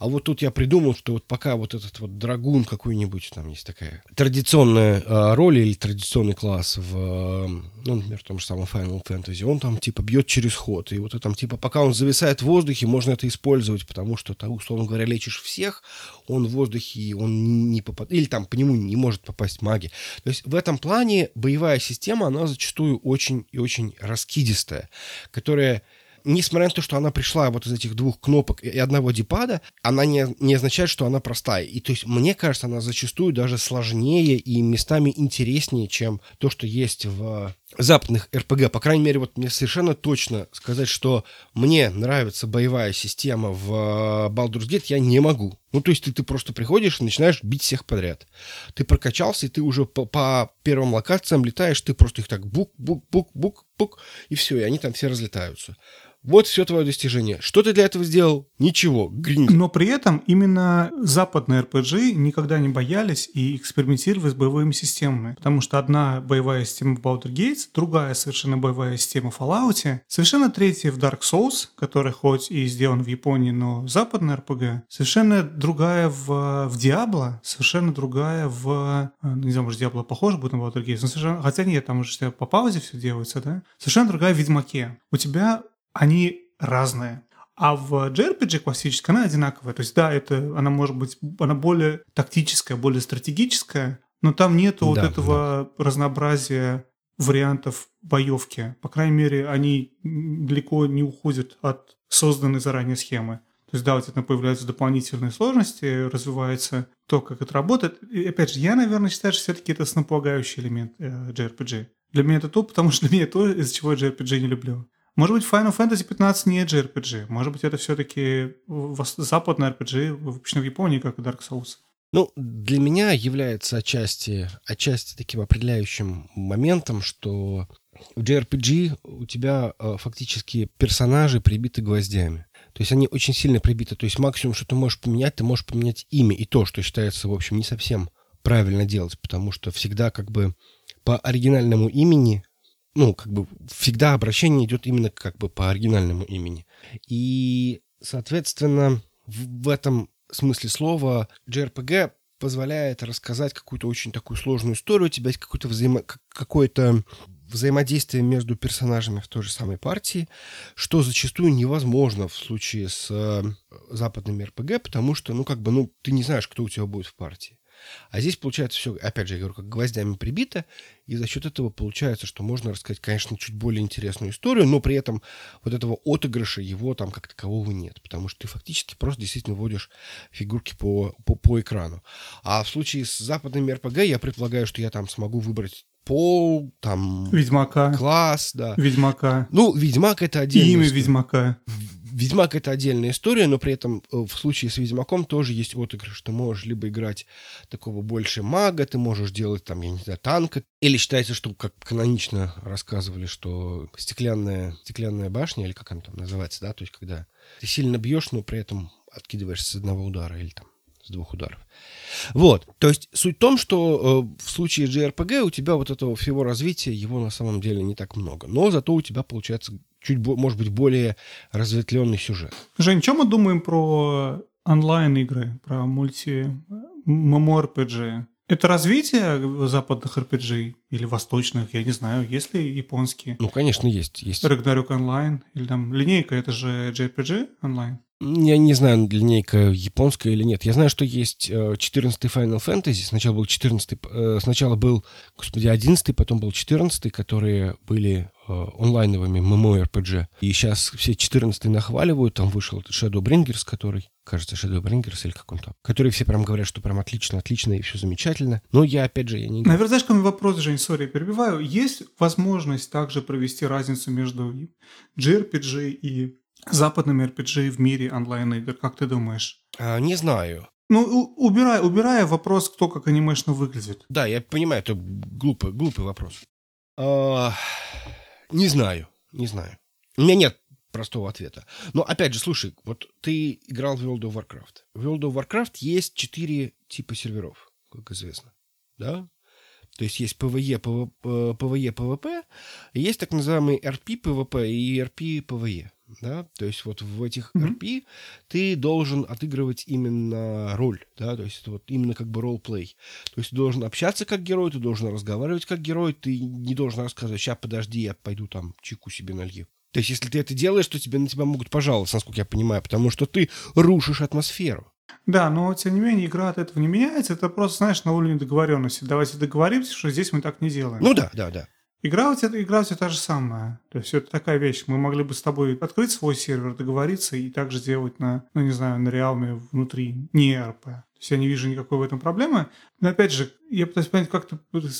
А вот тут я придумал, что вот пока вот этот вот драгун какой-нибудь, там есть такая традиционная э, роль или традиционный класс в, э, ну, например, в том же самом Final Fantasy, он там типа бьет через ход, и вот это там типа пока он зависает в воздухе, можно это использовать, потому что ты, условно говоря, лечишь всех, он в воздухе, он не попадает, или там по нему не может попасть маги. То есть в этом плане боевая система, она зачастую очень и очень раскидистая, которая несмотря на то, что она пришла вот из этих двух кнопок и одного дипада, она не, не означает, что она простая. И то есть, мне кажется, она зачастую даже сложнее и местами интереснее, чем то, что есть в западных РПГ. По крайней мере, вот мне совершенно точно сказать, что мне нравится боевая система в Baldur's Gate, я не могу. Ну, то есть ты, ты просто приходишь и начинаешь бить всех подряд. Ты прокачался, и ты уже по, по первым локациям летаешь, ты просто их так бук-бук-бук-бук-бук, и все, и они там все разлетаются. Вот все твое достижение. Что ты для этого сделал? Ничего. Гринь. Но при этом именно западные RPG никогда не боялись и экспериментировали с боевыми системами. Потому что одна боевая система в Baldur's Gates, другая совершенно боевая система в Fallout, совершенно третья в Dark Souls, который хоть и сделан в Японии, но западный RPG, совершенно другая в, в Diablo, совершенно другая в... Э, не знаю, может, Diablo похоже будет на Baldur's Gates, но совершенно... хотя нет, там уже по паузе все делается, да? Совершенно другая в Ведьмаке. У тебя они разные. А в JRPG классической она одинаковая. То есть, да, это она может быть, она более тактическая, более стратегическая, но там нет да, вот этого да. разнообразия вариантов боевки. По крайней мере, они далеко не уходят от созданной заранее схемы. То есть, да, вот это появляются дополнительные сложности, развивается то, как это работает. И, опять же, я, наверное, считаю, что все-таки это основополагающий элемент э, JRPG. Для меня это то, потому что для меня то, из-за чего я JRPG не люблю. Может быть, Final Fantasy 15 не JRPG. Может быть, это все-таки западный RPG, выпущенный в Японии, как и Dark Souls. Ну, для меня является отчасти, отчасти таким определяющим моментом, что в JRPG у тебя э, фактически персонажи прибиты гвоздями. То есть они очень сильно прибиты. То есть максимум, что ты можешь поменять, ты можешь поменять имя. И то, что считается, в общем, не совсем правильно делать, потому что всегда как бы по оригинальному имени ну, как бы всегда обращение идет именно как бы по оригинальному имени. И, соответственно, в, в этом смысле слова JRPG позволяет рассказать какую-то очень такую сложную историю, у тебя есть какое-то взаимо... какое-то взаимодействие между персонажами в той же самой партии, что зачастую невозможно в случае с э, западными РПГ, потому что, ну, как бы, ну, ты не знаешь, кто у тебя будет в партии. А здесь получается все, опять же, я говорю, как гвоздями прибито, и за счет этого получается, что можно рассказать, конечно, чуть более интересную историю, но при этом вот этого отыгрыша его там как такового нет, потому что ты фактически просто действительно вводишь фигурки по, по, по экрану. А в случае с западными РПГ я предполагаю, что я там смогу выбрать пол, там... Ведьмака. Класс, да. Ведьмака. Ну, Ведьмак это отдельно. Имя Ведьмака. Ведьмак это отдельная история, но при этом э, в случае с Ведьмаком тоже есть отыгрыш. Ты можешь либо играть такого больше мага, ты можешь делать там, я не знаю, танка. Или считается, что, как канонично рассказывали, что стеклянная, стеклянная башня, или как она там называется, да, то есть когда ты сильно бьешь, но при этом откидываешься с одного удара или там с двух ударов. Вот, то есть суть в том, что э, в случае JRPG у тебя вот этого всего развития, его на самом деле не так много. Но зато у тебя получается чуть, может быть, более разветвленный сюжет. Жень, что мы думаем про онлайн-игры, про мульти MMORPG? Это развитие западных RPG или восточных, я не знаю, есть ли японские? Ну, конечно, есть. есть. Рагнарёк онлайн или там линейка, это же JRPG онлайн? Я не знаю, линейка японская или нет. Я знаю, что есть 14 Final Fantasy. Сначала был 14 э, сначала был, господи, 11 потом был 14 которые были э, онлайновыми MMORPG. И сейчас все 14 нахваливают. Там вышел Shadowbringers, который, кажется, Shadowbringers или как он там, который все прям говорят, что прям отлично, отлично и все замечательно. Но я, опять же, я не... Наверное, знаешь, какой вопрос, Жень, сори, перебиваю. Есть возможность также провести разницу между JRPG и западными RPG в мире онлайн-игр? Как ты думаешь? А, не знаю. Ну, убирая, убирая вопрос, кто как анимешно выглядит. Да, я понимаю, это глупый, глупый вопрос. А, не знаю, не знаю. У меня нет простого ответа. Но опять же, слушай, вот ты играл в World of Warcraft. В World of Warcraft есть четыре типа серверов, как известно. Да? То есть есть PvE, PvE, PvP, есть так называемый RP, PvP и RP, PvE да, то есть вот в этих mm-hmm. RP ты должен отыгрывать именно роль, да, то есть это вот именно как бы ролл-плей. То есть ты должен общаться как герой, ты должен разговаривать как герой, ты не должен рассказывать, сейчас подожди, я пойду там чеку себе налью. То есть если ты это делаешь, то тебе на тебя могут пожаловаться, насколько я понимаю, потому что ты рушишь атмосферу. Да, но тем не менее игра от этого не меняется. Это просто, знаешь, на уровне договоренности. Давайте договоримся, что здесь мы так не делаем. Ну да, да, да. Игра у тебя, игра у тебя та же самая. То есть это такая вещь. Мы могли бы с тобой открыть свой сервер, договориться и также сделать на, ну не знаю, на реалме внутри, не РП. То есть я не вижу никакой в этом проблемы. Но опять же, я пытаюсь понять, как ты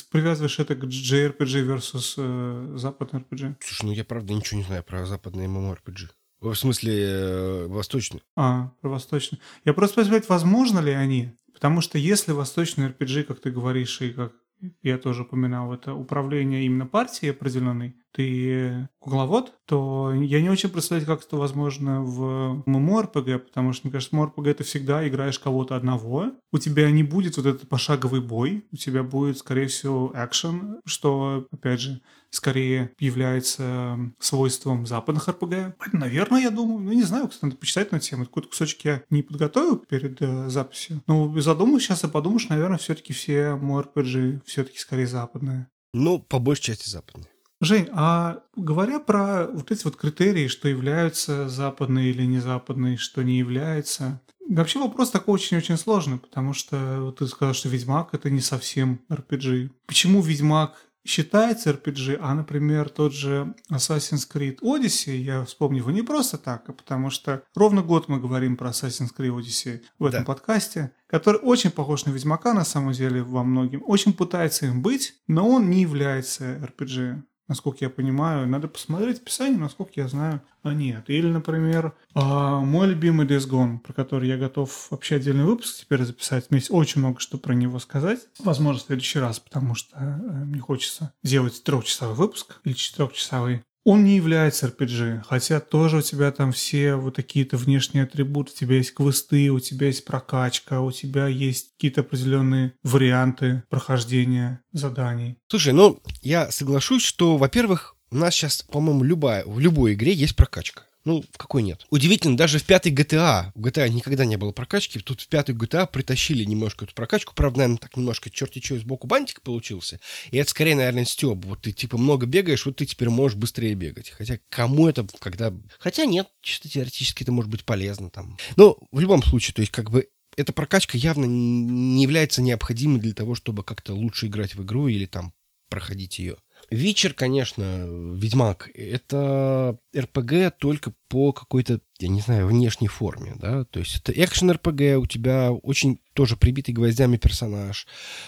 привязываешь это к JRPG versus э, западный RPG. Слушай, ну я правда ничего не знаю про западные MMORPG. В смысле, э, восточный. А, про восточный. Я просто пытаюсь понять, возможно ли они. Потому что если восточный RPG, как ты говоришь, и как я тоже упоминал, это управление именно партией определенной, ты кукловод, то я не очень представляю, как это возможно в MMORPG, потому что, мне кажется, MMORPG ты всегда играешь кого-то одного, у тебя не будет вот этот пошаговый бой, у тебя будет, скорее всего, экшен, что, опять же, скорее является свойством западных RPG. Наверное, я думаю, ну не знаю, кстати, надо почитать на тему. Какой-то кусочек я не подготовил перед э, записью. Но задумаюсь сейчас и подумаешь, наверное, все-таки все MMORPG все-таки скорее западные. Ну, по большей части западные. Жень, а говоря про вот эти вот критерии, что являются западные или не западные, что не является, вообще вопрос такой очень-очень сложный, потому что вот ты сказал, что Ведьмак это не совсем RPG. Почему Ведьмак считается RPG, а, например, тот же Assassin's Creed Odyssey, я вспомню его не просто так, а потому что ровно год мы говорим про Assassin's Creed Odyssey в этом да. подкасте, который очень похож на Ведьмака на самом деле во многим, очень пытается им быть, но он не является RPG насколько я понимаю. Надо посмотреть описание, насколько я знаю, а нет. Или, например, а, мой любимый Days Gone, про который я готов вообще отдельный выпуск теперь записать. Мне есть очень много что про него сказать. Возможно, в следующий раз, потому что э, мне хочется сделать трехчасовой выпуск или четырехчасовый. Он не является RPG, хотя тоже у тебя там все вот такие-то внешние атрибуты, у тебя есть квесты, у тебя есть прокачка, у тебя есть какие-то определенные варианты прохождения заданий. Слушай, ну, я соглашусь, что, во-первых, у нас сейчас, по-моему, любая, в любой игре есть прокачка. Ну, в какой нет. Удивительно, даже в пятой GTA, в GTA никогда не было прокачки, тут в пятую GTA притащили немножко эту прокачку, правда, наверное, так немножко черти что сбоку бантик получился, и это скорее, наверное, стёб. Вот ты, типа, много бегаешь, вот ты теперь можешь быстрее бегать. Хотя кому это, когда... Хотя нет, чисто теоретически это может быть полезно там. Но в любом случае, то есть, как бы, эта прокачка явно не является необходимой для того, чтобы как-то лучше играть в игру или там проходить ее. Вечер, конечно, Ведьмак, это РПГ только по какой-то, я не знаю, внешней форме, да, то есть это экшен РПГ, у тебя очень тоже прибитый гвоздями персонаж,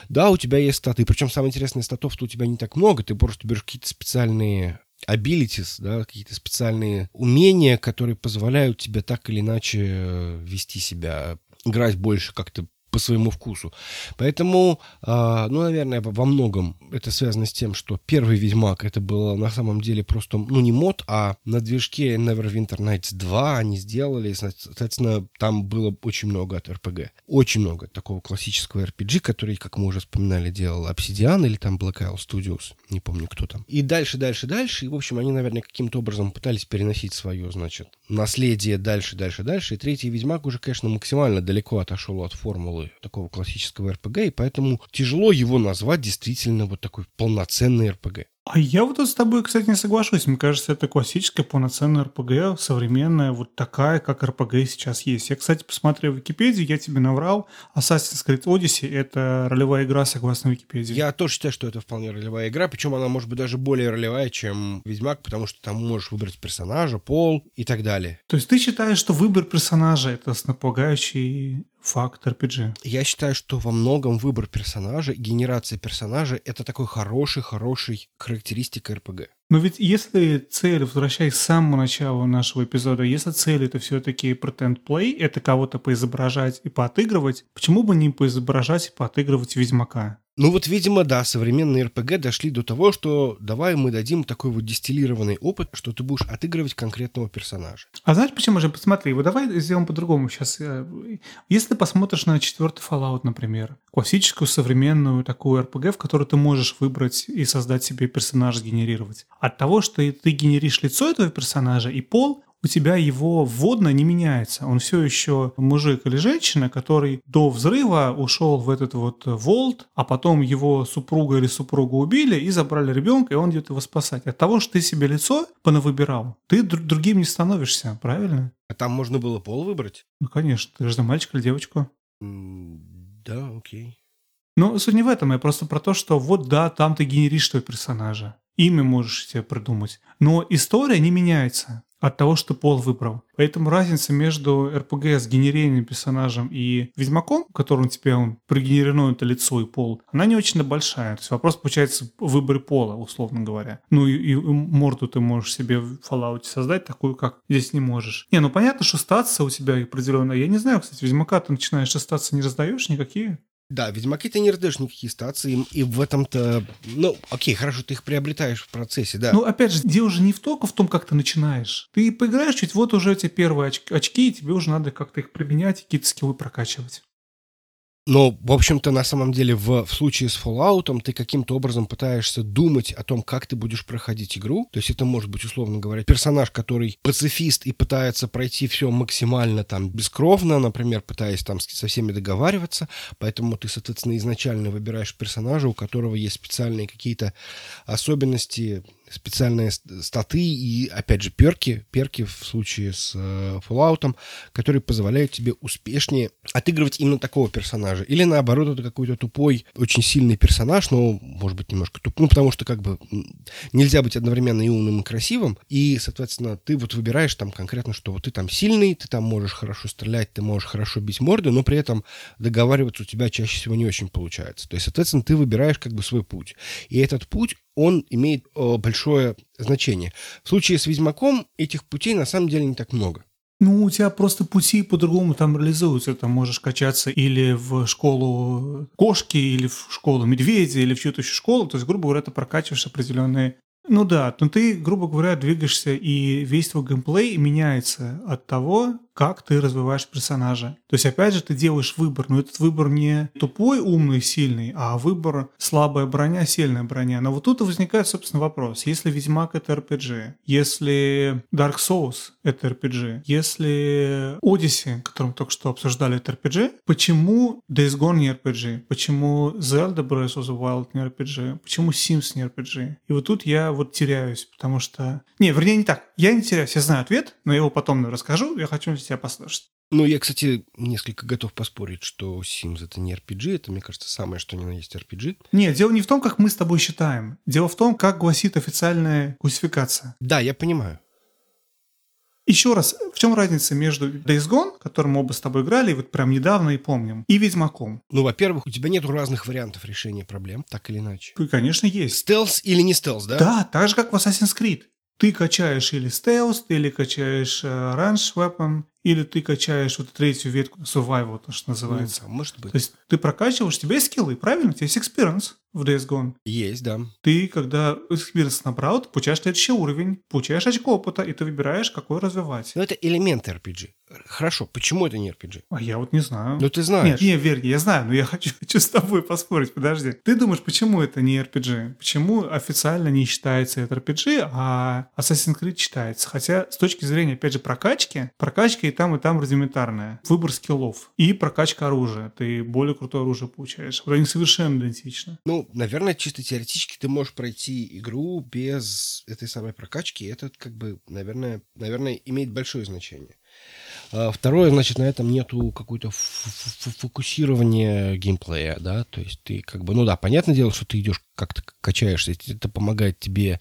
да, у тебя есть статы, причем самое интересное, статов-то у тебя не так много, ты просто берешь какие-то специальные abilities, да, какие-то специальные умения, которые позволяют тебе так или иначе вести себя, играть больше как-то по своему вкусу. Поэтому, э, ну, наверное, во многом это связано с тем, что первый Ведьмак это было на самом деле просто, ну, не мод, а на движке Neverwinter Nights 2 они сделали, соответственно, там было очень много от RPG. Очень много такого классического RPG, который, как мы уже вспоминали, делал Obsidian или там Black Isle Studios, не помню, кто там. И дальше, дальше, дальше, и, в общем, они, наверное, каким-то образом пытались переносить свое, значит, наследие дальше, дальше, дальше, и третий Ведьмак уже, конечно, максимально далеко отошел от формулы такого классического РПГ, и поэтому тяжело его назвать действительно вот такой полноценный РПГ. А я вот с тобой, кстати, не соглашусь. Мне кажется, это классическая полноценная РПГ, современная, вот такая, как РПГ сейчас есть. Я, кстати, посмотрел Википедию, я тебе наврал. Assassin's Creed Odyssey — это ролевая игра, согласно Википедии. Я тоже считаю, что это вполне ролевая игра, причем она может быть даже более ролевая, чем Ведьмак, потому что там можешь выбрать персонажа, пол и так далее. То есть ты считаешь, что выбор персонажа — это основополагающий факт RPG. Я считаю, что во многом выбор персонажа, генерация персонажа — это такой хороший-хороший характеристика RPG. Но ведь если цель, возвращаясь к самому началу нашего эпизода, если цель это все-таки pretend play, это кого-то поизображать и поотыгрывать, почему бы не поизображать и поотыгрывать Ведьмака? Ну вот, видимо, да, современные РПГ дошли до того, что давай мы дадим такой вот дистиллированный опыт, что ты будешь отыгрывать конкретного персонажа. А знаешь почему же? Посмотри, вот давай сделаем по-другому сейчас. Э, если ты посмотришь на четвертый Fallout, например, классическую современную такую РПГ, в которой ты можешь выбрать и создать себе персонажа, генерировать. От того, что ты генеришь лицо этого персонажа и пол, у тебя его вводно не меняется. Он все еще мужик или женщина, который до взрыва ушел в этот вот волт, а потом его супруга или супруга убили и забрали ребенка, и он идет его спасать. От того, что ты себе лицо понавыбирал, ты др- другим не становишься, правильно? А там можно было пол выбрать? Ну, конечно. Ты же мальчик или девочку. да, окей. Но суть не в этом, я просто про то, что вот да, там ты генеришь твоего персонажа. Имя можешь себе придумать. Но история не меняется от того, что пол выбрал. Поэтому разница между РПГ с генерированием персонажем и Ведьмаком, у тебя он пригенерировано это лицо и пол, она не очень большая. То есть вопрос получается в пола, условно говоря. Ну и, и морду ты можешь себе в Fallout создать такую, как здесь не можешь. Не, ну понятно, что статься у тебя определенная. Я не знаю, кстати, Ведьмака ты начинаешь статься не раздаешь никакие. Да, Ведьмаки ты не раздаешь никакие стации, и в этом-то... Ну, окей, хорошо, ты их приобретаешь в процессе, да. Ну, опять же, дело же не в только в том, как ты начинаешь. Ты поиграешь чуть, вот уже эти первые очки, очки и тебе уже надо как-то их применять и какие-то скиллы прокачивать. Но, в общем-то, на самом деле, в, в случае с Fallout ты каким-то образом пытаешься думать о том, как ты будешь проходить игру. То есть это может быть, условно говоря, персонаж, который пацифист и пытается пройти все максимально там бескровно, например, пытаясь там со всеми договариваться. Поэтому ты, соответственно, изначально выбираешь персонажа, у которого есть специальные какие-то особенности, специальные статы и, опять же, перки, перки в случае с э, Fallout, которые позволяют тебе успешнее отыгрывать именно такого персонажа. Или, наоборот, это какой-то тупой, очень сильный персонаж, но, может быть, немножко тупой, ну, потому что, как бы, нельзя быть одновременно и умным, и красивым, и, соответственно, ты вот выбираешь там конкретно, что вот ты там сильный, ты там можешь хорошо стрелять, ты можешь хорошо бить морды, но при этом договариваться у тебя чаще всего не очень получается. То есть, соответственно, ты выбираешь как бы свой путь. И этот путь, он имеет э, большое значение. В случае с Ведьмаком этих путей на самом деле не так много. Ну, у тебя просто пути по-другому там реализуются. Ты можешь качаться или в школу кошки, или в школу медведя, или в чью-то еще школу. То есть, грубо говоря, ты прокачиваешь определенные ну да, но ты, грубо говоря, двигаешься, и весь твой геймплей меняется от того, как ты развиваешь персонажа. То есть, опять же, ты делаешь выбор, но этот выбор не тупой, умный, сильный, а выбор слабая броня, сильная броня. Но вот тут возникает, собственно, вопрос. Если Ведьмак — это RPG, если Dark Souls — это RPG, если Odyssey, который мы только что обсуждали, это RPG, почему Days Gone не RPG? Почему Zelda Breath of the Wild не RPG? Почему Sims не RPG? И вот тут я вот теряюсь, потому что... Не, вернее, не так. Я не теряюсь, я знаю ответ, но я его потом расскажу. Я хочу тебя послушать. Ну, я, кстати, несколько готов поспорить, что Sims это не RPG, это, мне кажется, самое, что ни на есть RPG. Нет, дело не в том, как мы с тобой считаем. Дело в том, как гласит официальная классификация. Да, я понимаю. Еще раз, в чем разница между Days Gone, который мы оба с тобой играли, вот прям недавно и помним, и Ведьмаком? Ну, во-первых, у тебя нет разных вариантов решения проблем, так или иначе. Ну, конечно, есть. Стелс или не стелс, да? Да, так же, как в Assassin's Creed. Ты качаешь или стелс, или качаешь э, range weapon, или ты качаешь вот третью ветку survival, то, что называется. Ну, может быть. То есть ты прокачиваешь, у тебя есть скиллы, правильно? У тебя есть experience в Days Gone. Есть, да. Ты, когда experience набрал, ты получаешь следующий уровень, получаешь очко опыта, и ты выбираешь, какой развивать. Но это элемент RPG. Хорошо, почему это не RPG? А я вот не знаю. Ну, ты знаешь. Нет, не, верь, я знаю, но я хочу, хочу с тобой поспорить, подожди. Ты думаешь, почему это не RPG? Почему официально не считается это RPG, а Assassin's Creed считается? Хотя с точки зрения, опять же, прокачки, прокачка и там, и там рудиментарная. Выбор скиллов и прокачка оружия. Ты более крутое оружие получаешь. Вот они совершенно идентичны. Ну, наверное, чисто теоретически ты можешь пройти игру без этой самой прокачки. Это, как бы, наверное, наверное, имеет большое значение. А Второе, значит, на этом нету какой-то фокусирования геймплея, да, то есть ты как бы, ну да, понятное дело, что ты идешь как-то качаешься, это помогает тебе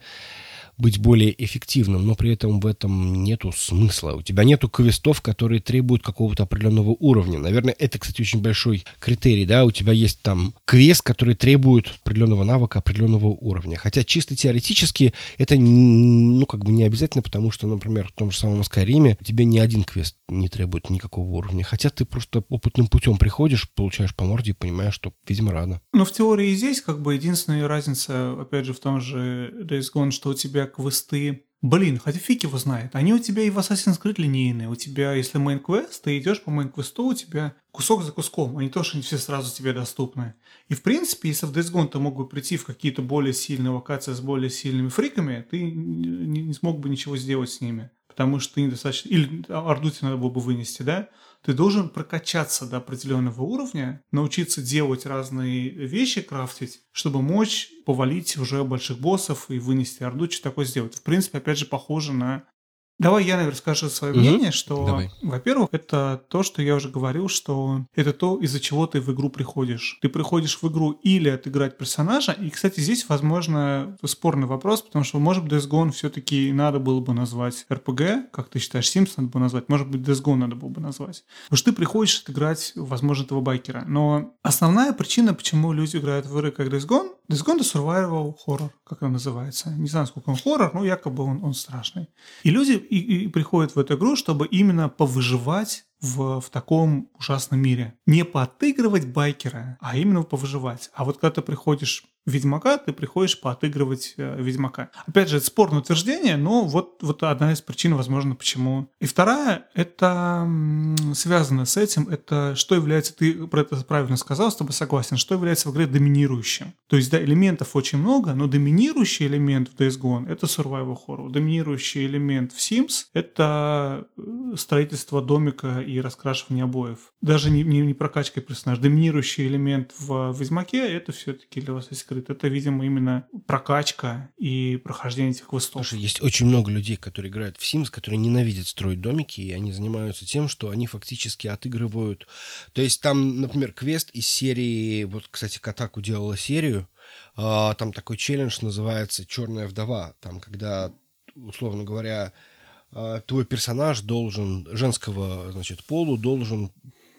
быть более эффективным, но при этом в этом нету смысла. У тебя нету квестов, которые требуют какого-то определенного уровня. Наверное, это, кстати, очень большой критерий, да, у тебя есть там квест, который требует определенного навыка, определенного уровня. Хотя чисто теоретически это, ну, как бы не обязательно, потому что, например, в том же самом Скайриме тебе ни один квест не требует никакого уровня. Хотя ты просто опытным путем приходишь, получаешь по морде и понимаешь, что, видимо, рано. Но в теории здесь как бы единственная разница, опять же, в том же Days Gone, что у тебя квесты Блин, хотя фиг его знает. Они у тебя и в Assassin's Creed линейные. У тебя, если main quest, ты идешь по main квесту, у тебя кусок за куском, а не то, что они все сразу тебе доступны. И в принципе, если в Days Gone ты мог бы прийти в какие-то более сильные локации с более сильными фриками, ты не, не смог бы ничего сделать с ними. Потому что ты недостаточно... Или Орду тебе надо было бы вынести, да? Ты должен прокачаться до определенного уровня, научиться делать разные вещи, крафтить, чтобы мочь повалить уже больших боссов и вынести Орду, что такое сделать. В принципе, опять же, похоже на Давай я, наверное, скажу свое угу. мнение, что, Давай. во-первых, это то, что я уже говорил, что это то, из-за чего ты в игру приходишь. Ты приходишь в игру или отыграть персонажа, и, кстати, здесь, возможно, спорный вопрос, потому что, может быть, Death Gone все-таки надо было бы назвать RPG, как ты считаешь, Sims надо было назвать, может быть, Death Gone надо было бы назвать. Потому что ты приходишь отыграть, возможно, этого байкера. Но основная причина, почему люди играют в игры как Death Gone, Death Gone — это survival horror, как он называется. Не знаю, сколько он хоррор, но якобы он, он страшный. И люди и, и приходят в эту игру, чтобы именно повыживать в, в таком ужасном мире. Не поотыгрывать байкера, а именно повыживать. А вот когда ты приходишь Ведьмака, ты приходишь поотыгрывать э, Ведьмака. Опять же, это спорное утверждение, но вот, вот одна из причин, возможно, почему. И вторая, это связано с этим, это что является, ты про это правильно сказал, с тобой согласен, что является в игре доминирующим. То есть, да, элементов очень много, но доминирующий элемент в Days Gone — это survival horror. Доминирующий элемент в Sims — это э, строительство домика и раскрашивание обоев. Даже не, не, не прокачка персонажа. Доминирующий элемент в Ведьмаке — это все-таки для вас есть открыт. Это, видимо, именно прокачка и прохождение этих квестов. Слушай, есть очень много людей, которые играют в Sims, которые ненавидят строить домики, и они занимаются тем, что они фактически отыгрывают... То есть там, например, квест из серии... Вот, кстати, Катаку делала серию, а, там такой челлендж называется «Черная вдова». Там, когда, условно говоря, твой персонаж должен, женского, значит, полу должен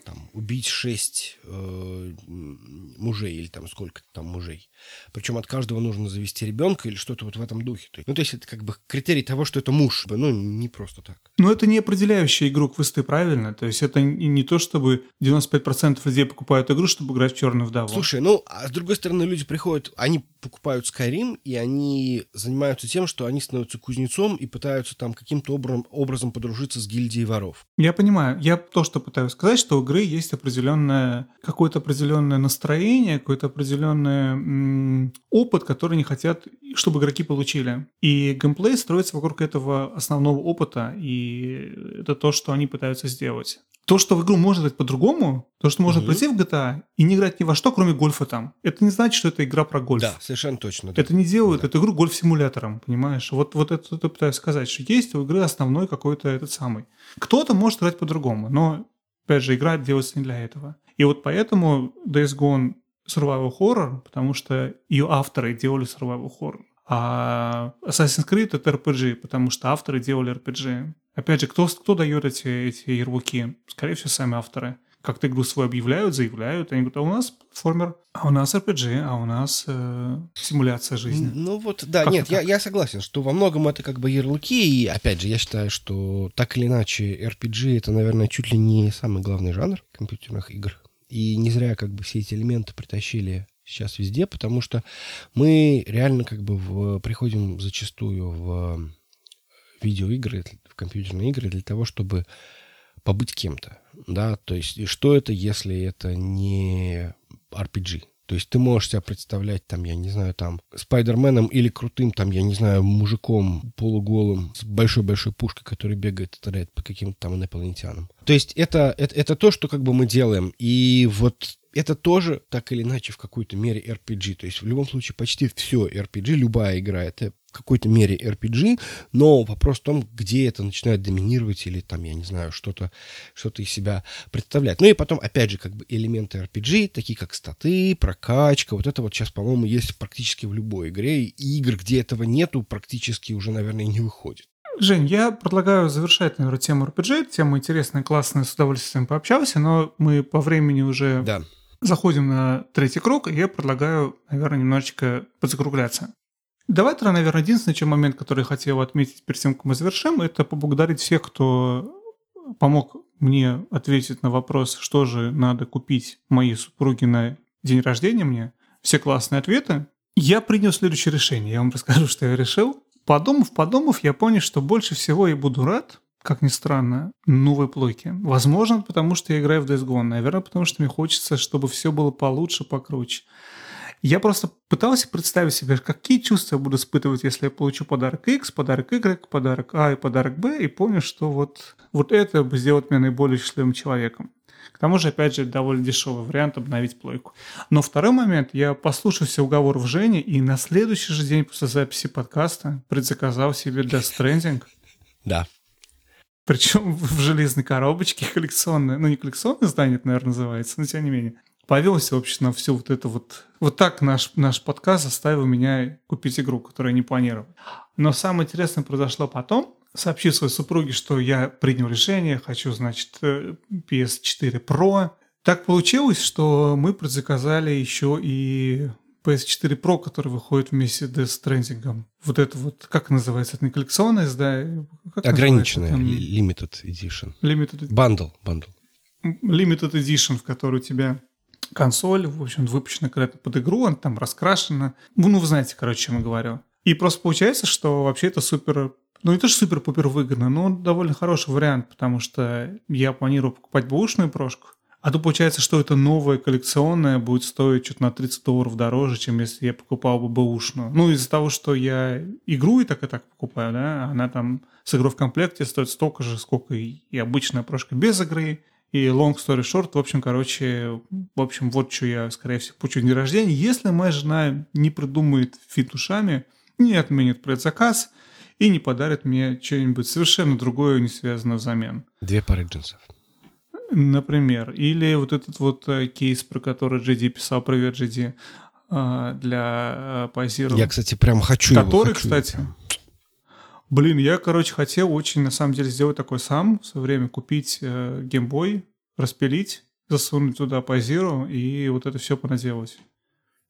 там, убить шесть э, мужей или там сколько там мужей. Причем от каждого нужно завести ребенка или что-то вот в этом духе. Ну, то есть это как бы критерий того, что это муж. Ну, не просто так. Но это не определяющая игру квесты, правильно? То есть это не то, чтобы 95% людей покупают игру, чтобы играть в черную вдову. Слушай, ну, а с другой стороны, люди приходят, они покупают Skyrim, и они занимаются тем, что они становятся кузнецом и пытаются там каким-то образом, образом подружиться с гильдией воров. Я понимаю. Я то, что пытаюсь сказать, что у игры есть определенное, какое-то определенное настроение, какой-то определенный м- опыт, который они хотят, чтобы игроки получили. И геймплей строится вокруг этого основного опыта, и это то, что они пытаются сделать. То, что в игру можно играть по-другому, то, что можно Мгм. прийти в GTA и не играть ни во что, кроме гольфа там, это не значит, что это игра про гольф. Да, совершенно точно. да. Это не делает Да. эту игру гольф-симулятором, понимаешь? Вот, вот это, это пытаюсь сказать, что есть у игры основной какой-то этот самый. Кто-то может играть по-другому, но, опять же, игра делается не для этого. И вот поэтому Days Gone survival horror, потому что ее авторы делали survival horror. А Assassin's Creed это RPG, потому что авторы делали RPG. Опять же, кто, кто дает эти, эти ярлыки? Скорее всего, сами авторы. Как-то игру свою объявляют, заявляют. Они говорят, а у нас платформер, а у нас RPG, а у нас э, симуляция жизни. Ну вот, да, Как-то нет, я, я согласен, что во многом это как бы ярлыки, и опять же, я считаю, что так или иначе RPG это, наверное, чуть ли не самый главный жанр компьютерных игр. И не зря как бы все эти элементы притащили сейчас везде, потому что мы реально как бы в- приходим зачастую в видеоигры, в компьютерные игры для того, чтобы побыть кем-то, да, то есть и что это, если это не RPG? То есть ты можешь себя представлять там, я не знаю, там, Спайдерменом или крутым, там, я не знаю, мужиком полуголым с большой-большой пушкой, который бегает и стреляет по каким-то там инопланетянам. То есть это, это, это то, что как бы мы делаем. И вот это тоже так или иначе в какой-то мере RPG. То есть в любом случае почти все RPG, любая игра, это какой-то мере RPG, но вопрос в том, где это начинает доминировать или там, я не знаю, что-то что из себя представлять. Ну и потом, опять же, как бы элементы RPG, такие как статы, прокачка, вот это вот сейчас, по-моему, есть практически в любой игре, и игр, где этого нету, практически уже, наверное, не выходит. Жень, я предлагаю завершать, наверное, тему RPG. Тема интересная, классная, с удовольствием пообщался, но мы по времени уже Да. заходим на третий круг, и я предлагаю, наверное, немножечко подзакругляться. Давай тогда, наверное, единственный чем момент, который я хотел отметить перед тем, как мы завершим, это поблагодарить всех, кто помог мне ответить на вопрос, что же надо купить моей супруге на день рождения мне. Все классные ответы. Я принял следующее решение. Я вам расскажу, что я решил. Подумав, подумав, я понял, что больше всего я буду рад, как ни странно, новой плойке. Возможно, потому что я играю в Days Gone. Наверное, потому что мне хочется, чтобы все было получше, покруче. Я просто пытался представить себе, какие чувства я буду испытывать, если я получу подарок X, подарок Y, подарок А и подарок Б, и понял, что вот, вот это бы сделает меня наиболее счастливым человеком. К тому же, опять же, довольно дешевый вариант обновить плойку. Но второй момент, я послушал все уговоров Жени, и на следующий же день после записи подкаста предзаказал себе Death Stranding, Да. причем в железной коробочке коллекционное, ну не коллекционное издание, это, наверное, называется, но тем не менее. Повелся, в общем, на все вот это вот... Вот так наш, наш подкаст заставил меня купить игру, которую я не планировал. Но самое интересное произошло потом. Сообщил своей супруге, что я принял решение, хочу, значит, э, PS4 Pro. Так получилось, что мы предзаказали еще и PS4 Pro, который выходит вместе с Death Stranding. Вот это вот, как называется, это не коллекционное издание? Li- limited edition. Limited, Bundle, bundle. limited Edition, в которой у тебя консоль, в общем, выпущена когда-то под игру, она там раскрашена. Ну, ну, вы знаете, короче, чем я говорю. И просто получается, что вообще это супер... Ну, не то, что супер-пупер выгодно, но довольно хороший вариант, потому что я планирую покупать бэушную прошку, а то получается, что это новая коллекционная будет стоить что-то на 30 долларов дороже, чем если я покупал бы бэушную. Ну, из-за того, что я игру и так и так покупаю, да, она там с игрой в комплекте стоит столько же, сколько и обычная прошка без игры, и long story short, в общем, короче, в общем, вот что я, скорее всего, получу день рождения. Если моя жена не придумает фит ушами, не отменит предзаказ и не подарит мне что-нибудь совершенно другое, не связанное взамен. Две пары джинсов. Например. Или вот этот вот э, кейс, про который GD писал, привет, GD, э, для э, позирования. Я, кстати, прям хочу его, Который, кстати, блин, я, короче, хотел очень, на самом деле, сделать такой сам, в свое время купить э, геймбой, распилить, засунуть туда позиру и вот это все понаделать.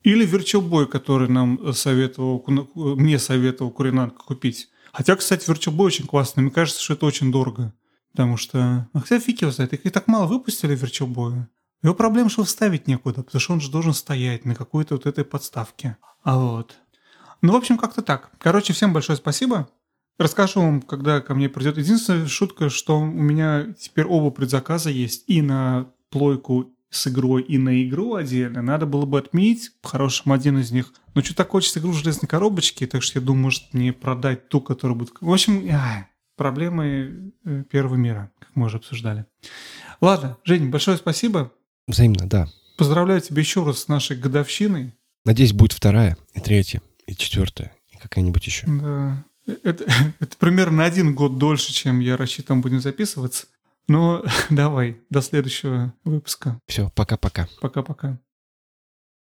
Или Virtual который нам советовал, Куна- мне советовал Куринанко купить. Хотя, кстати, Virtual очень классный. Мне кажется, что это очень дорого. Потому что... Ну, хотя фиг его знает. Их и так мало выпустили Virtual Boy. Его проблема, что вставить некуда, потому что он же должен стоять на какой-то вот этой подставке. А вот. Ну, в общем, как-то так. Короче, всем большое спасибо. Расскажу вам, когда ко мне придет. Единственная шутка, что у меня теперь оба предзаказа есть и на плойку с игрой, и на игру отдельно. Надо было бы отменить по-хорошему один из них. Но что-то хочется игру в железной коробочке, так что я думаю, может не продать ту, которая будет... В общем, ай, проблемы э, первого мира, как мы уже обсуждали. Ладно, Жень, большое спасибо. Взаимно, да. Поздравляю тебя еще раз с нашей годовщиной. Надеюсь, будет вторая, и третья, и четвертая, и какая-нибудь еще. Да. Это, это примерно один год дольше, чем я рассчитывал будем записываться. Но давай, до следующего выпуска. Все, пока-пока. Пока-пока.